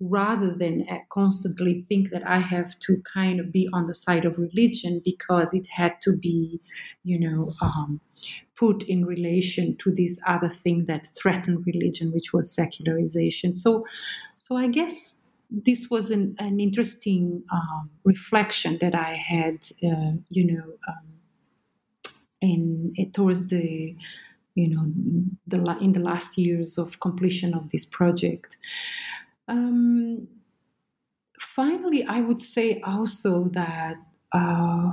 rather than constantly think that I have to kind of be on the side of religion because it had to be, you know, um, put in relation to this other thing that threatened religion, which was secularization. So, so I guess this was an, an interesting um, reflection that I had, uh, you know, um, in towards the, you know, the in the last years of completion of this project. Um, finally, I would say also that. Uh,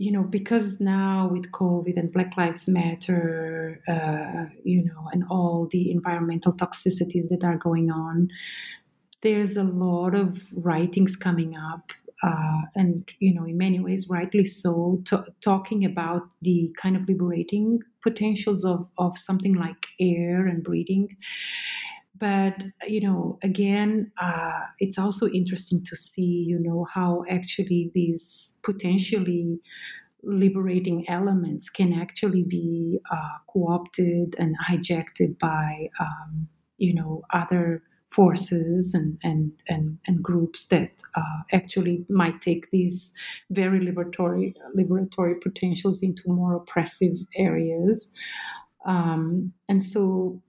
you know, because now with COVID and Black Lives Matter, uh, you know, and all the environmental toxicities that are going on, there's a lot of writings coming up. Uh, and you know, in many ways, rightly so, talking about the kind of liberating potentials of, of something like air and breathing, but you know again uh, it's also interesting to see you know how actually these potentially liberating elements can actually be uh, co-opted and hijacked by um, you know other forces and and and, and groups that uh, actually might take these very liberatory liberatory potentials into more oppressive areas. Um, and so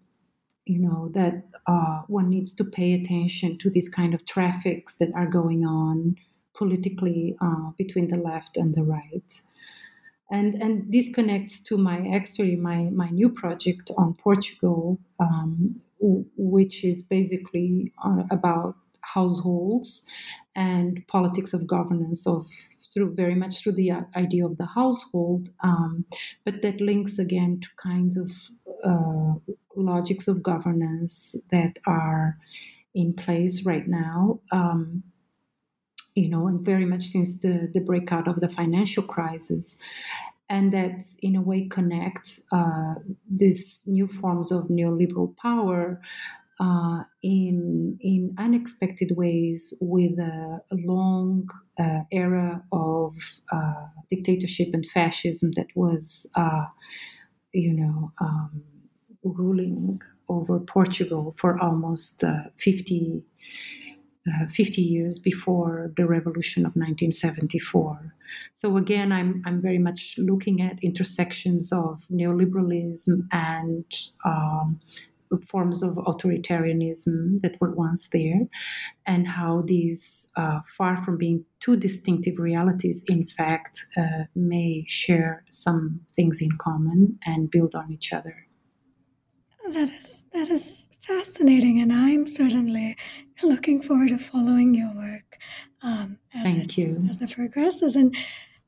you know that uh, one needs to pay attention to these kind of traffics that are going on politically uh, between the left and the right. And and this connects to my actually my my new project on Portugal, um, which is basically uh, about households and politics of governance of through very much through the uh, idea of the household, um, but that links again to kinds of uh, logics of governance that are in place right now. Um, you know, and very much since the, the breakout of the financial crisis. And that, in a way, connects uh, these new forms of neoliberal power uh, in in unexpected ways with a, a long uh, era of uh, dictatorship and fascism that was, uh, you know, um, ruling over Portugal for almost uh, 50, uh, 50 years before the revolution of 1974. So again, I'm I'm very much looking at intersections of neoliberalism and um, forms of authoritarianism that were once there, and how these, uh, far from being two distinctive realities, in fact, uh, may share some things in common and build on each other. That is that is fascinating, and I'm certainly looking forward to following your work um, as Thank it you. as it progresses. And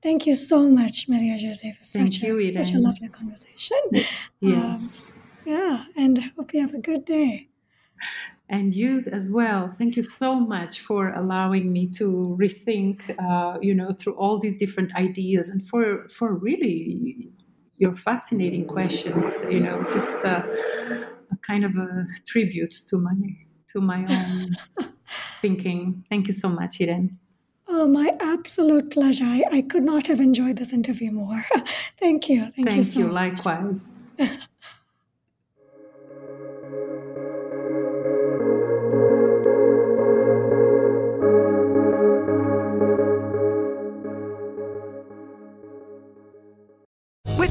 thank you so much, Maria Jose, for Thank such you, a such a lovely conversation. Yes. Yeah, and hope you have a good day. and you as well. Thank you so much for allowing me to rethink, uh, you know, through all these different ideas, and for for really your fascinating questions. You know, just uh, a kind of a tribute to my to my own [LAUGHS] thinking. Thank you so much, Irene. Oh, my absolute pleasure. I, I could not have enjoyed this interview more. [LAUGHS] thank you. Thank, Thank you so you. Likewise. [LAUGHS]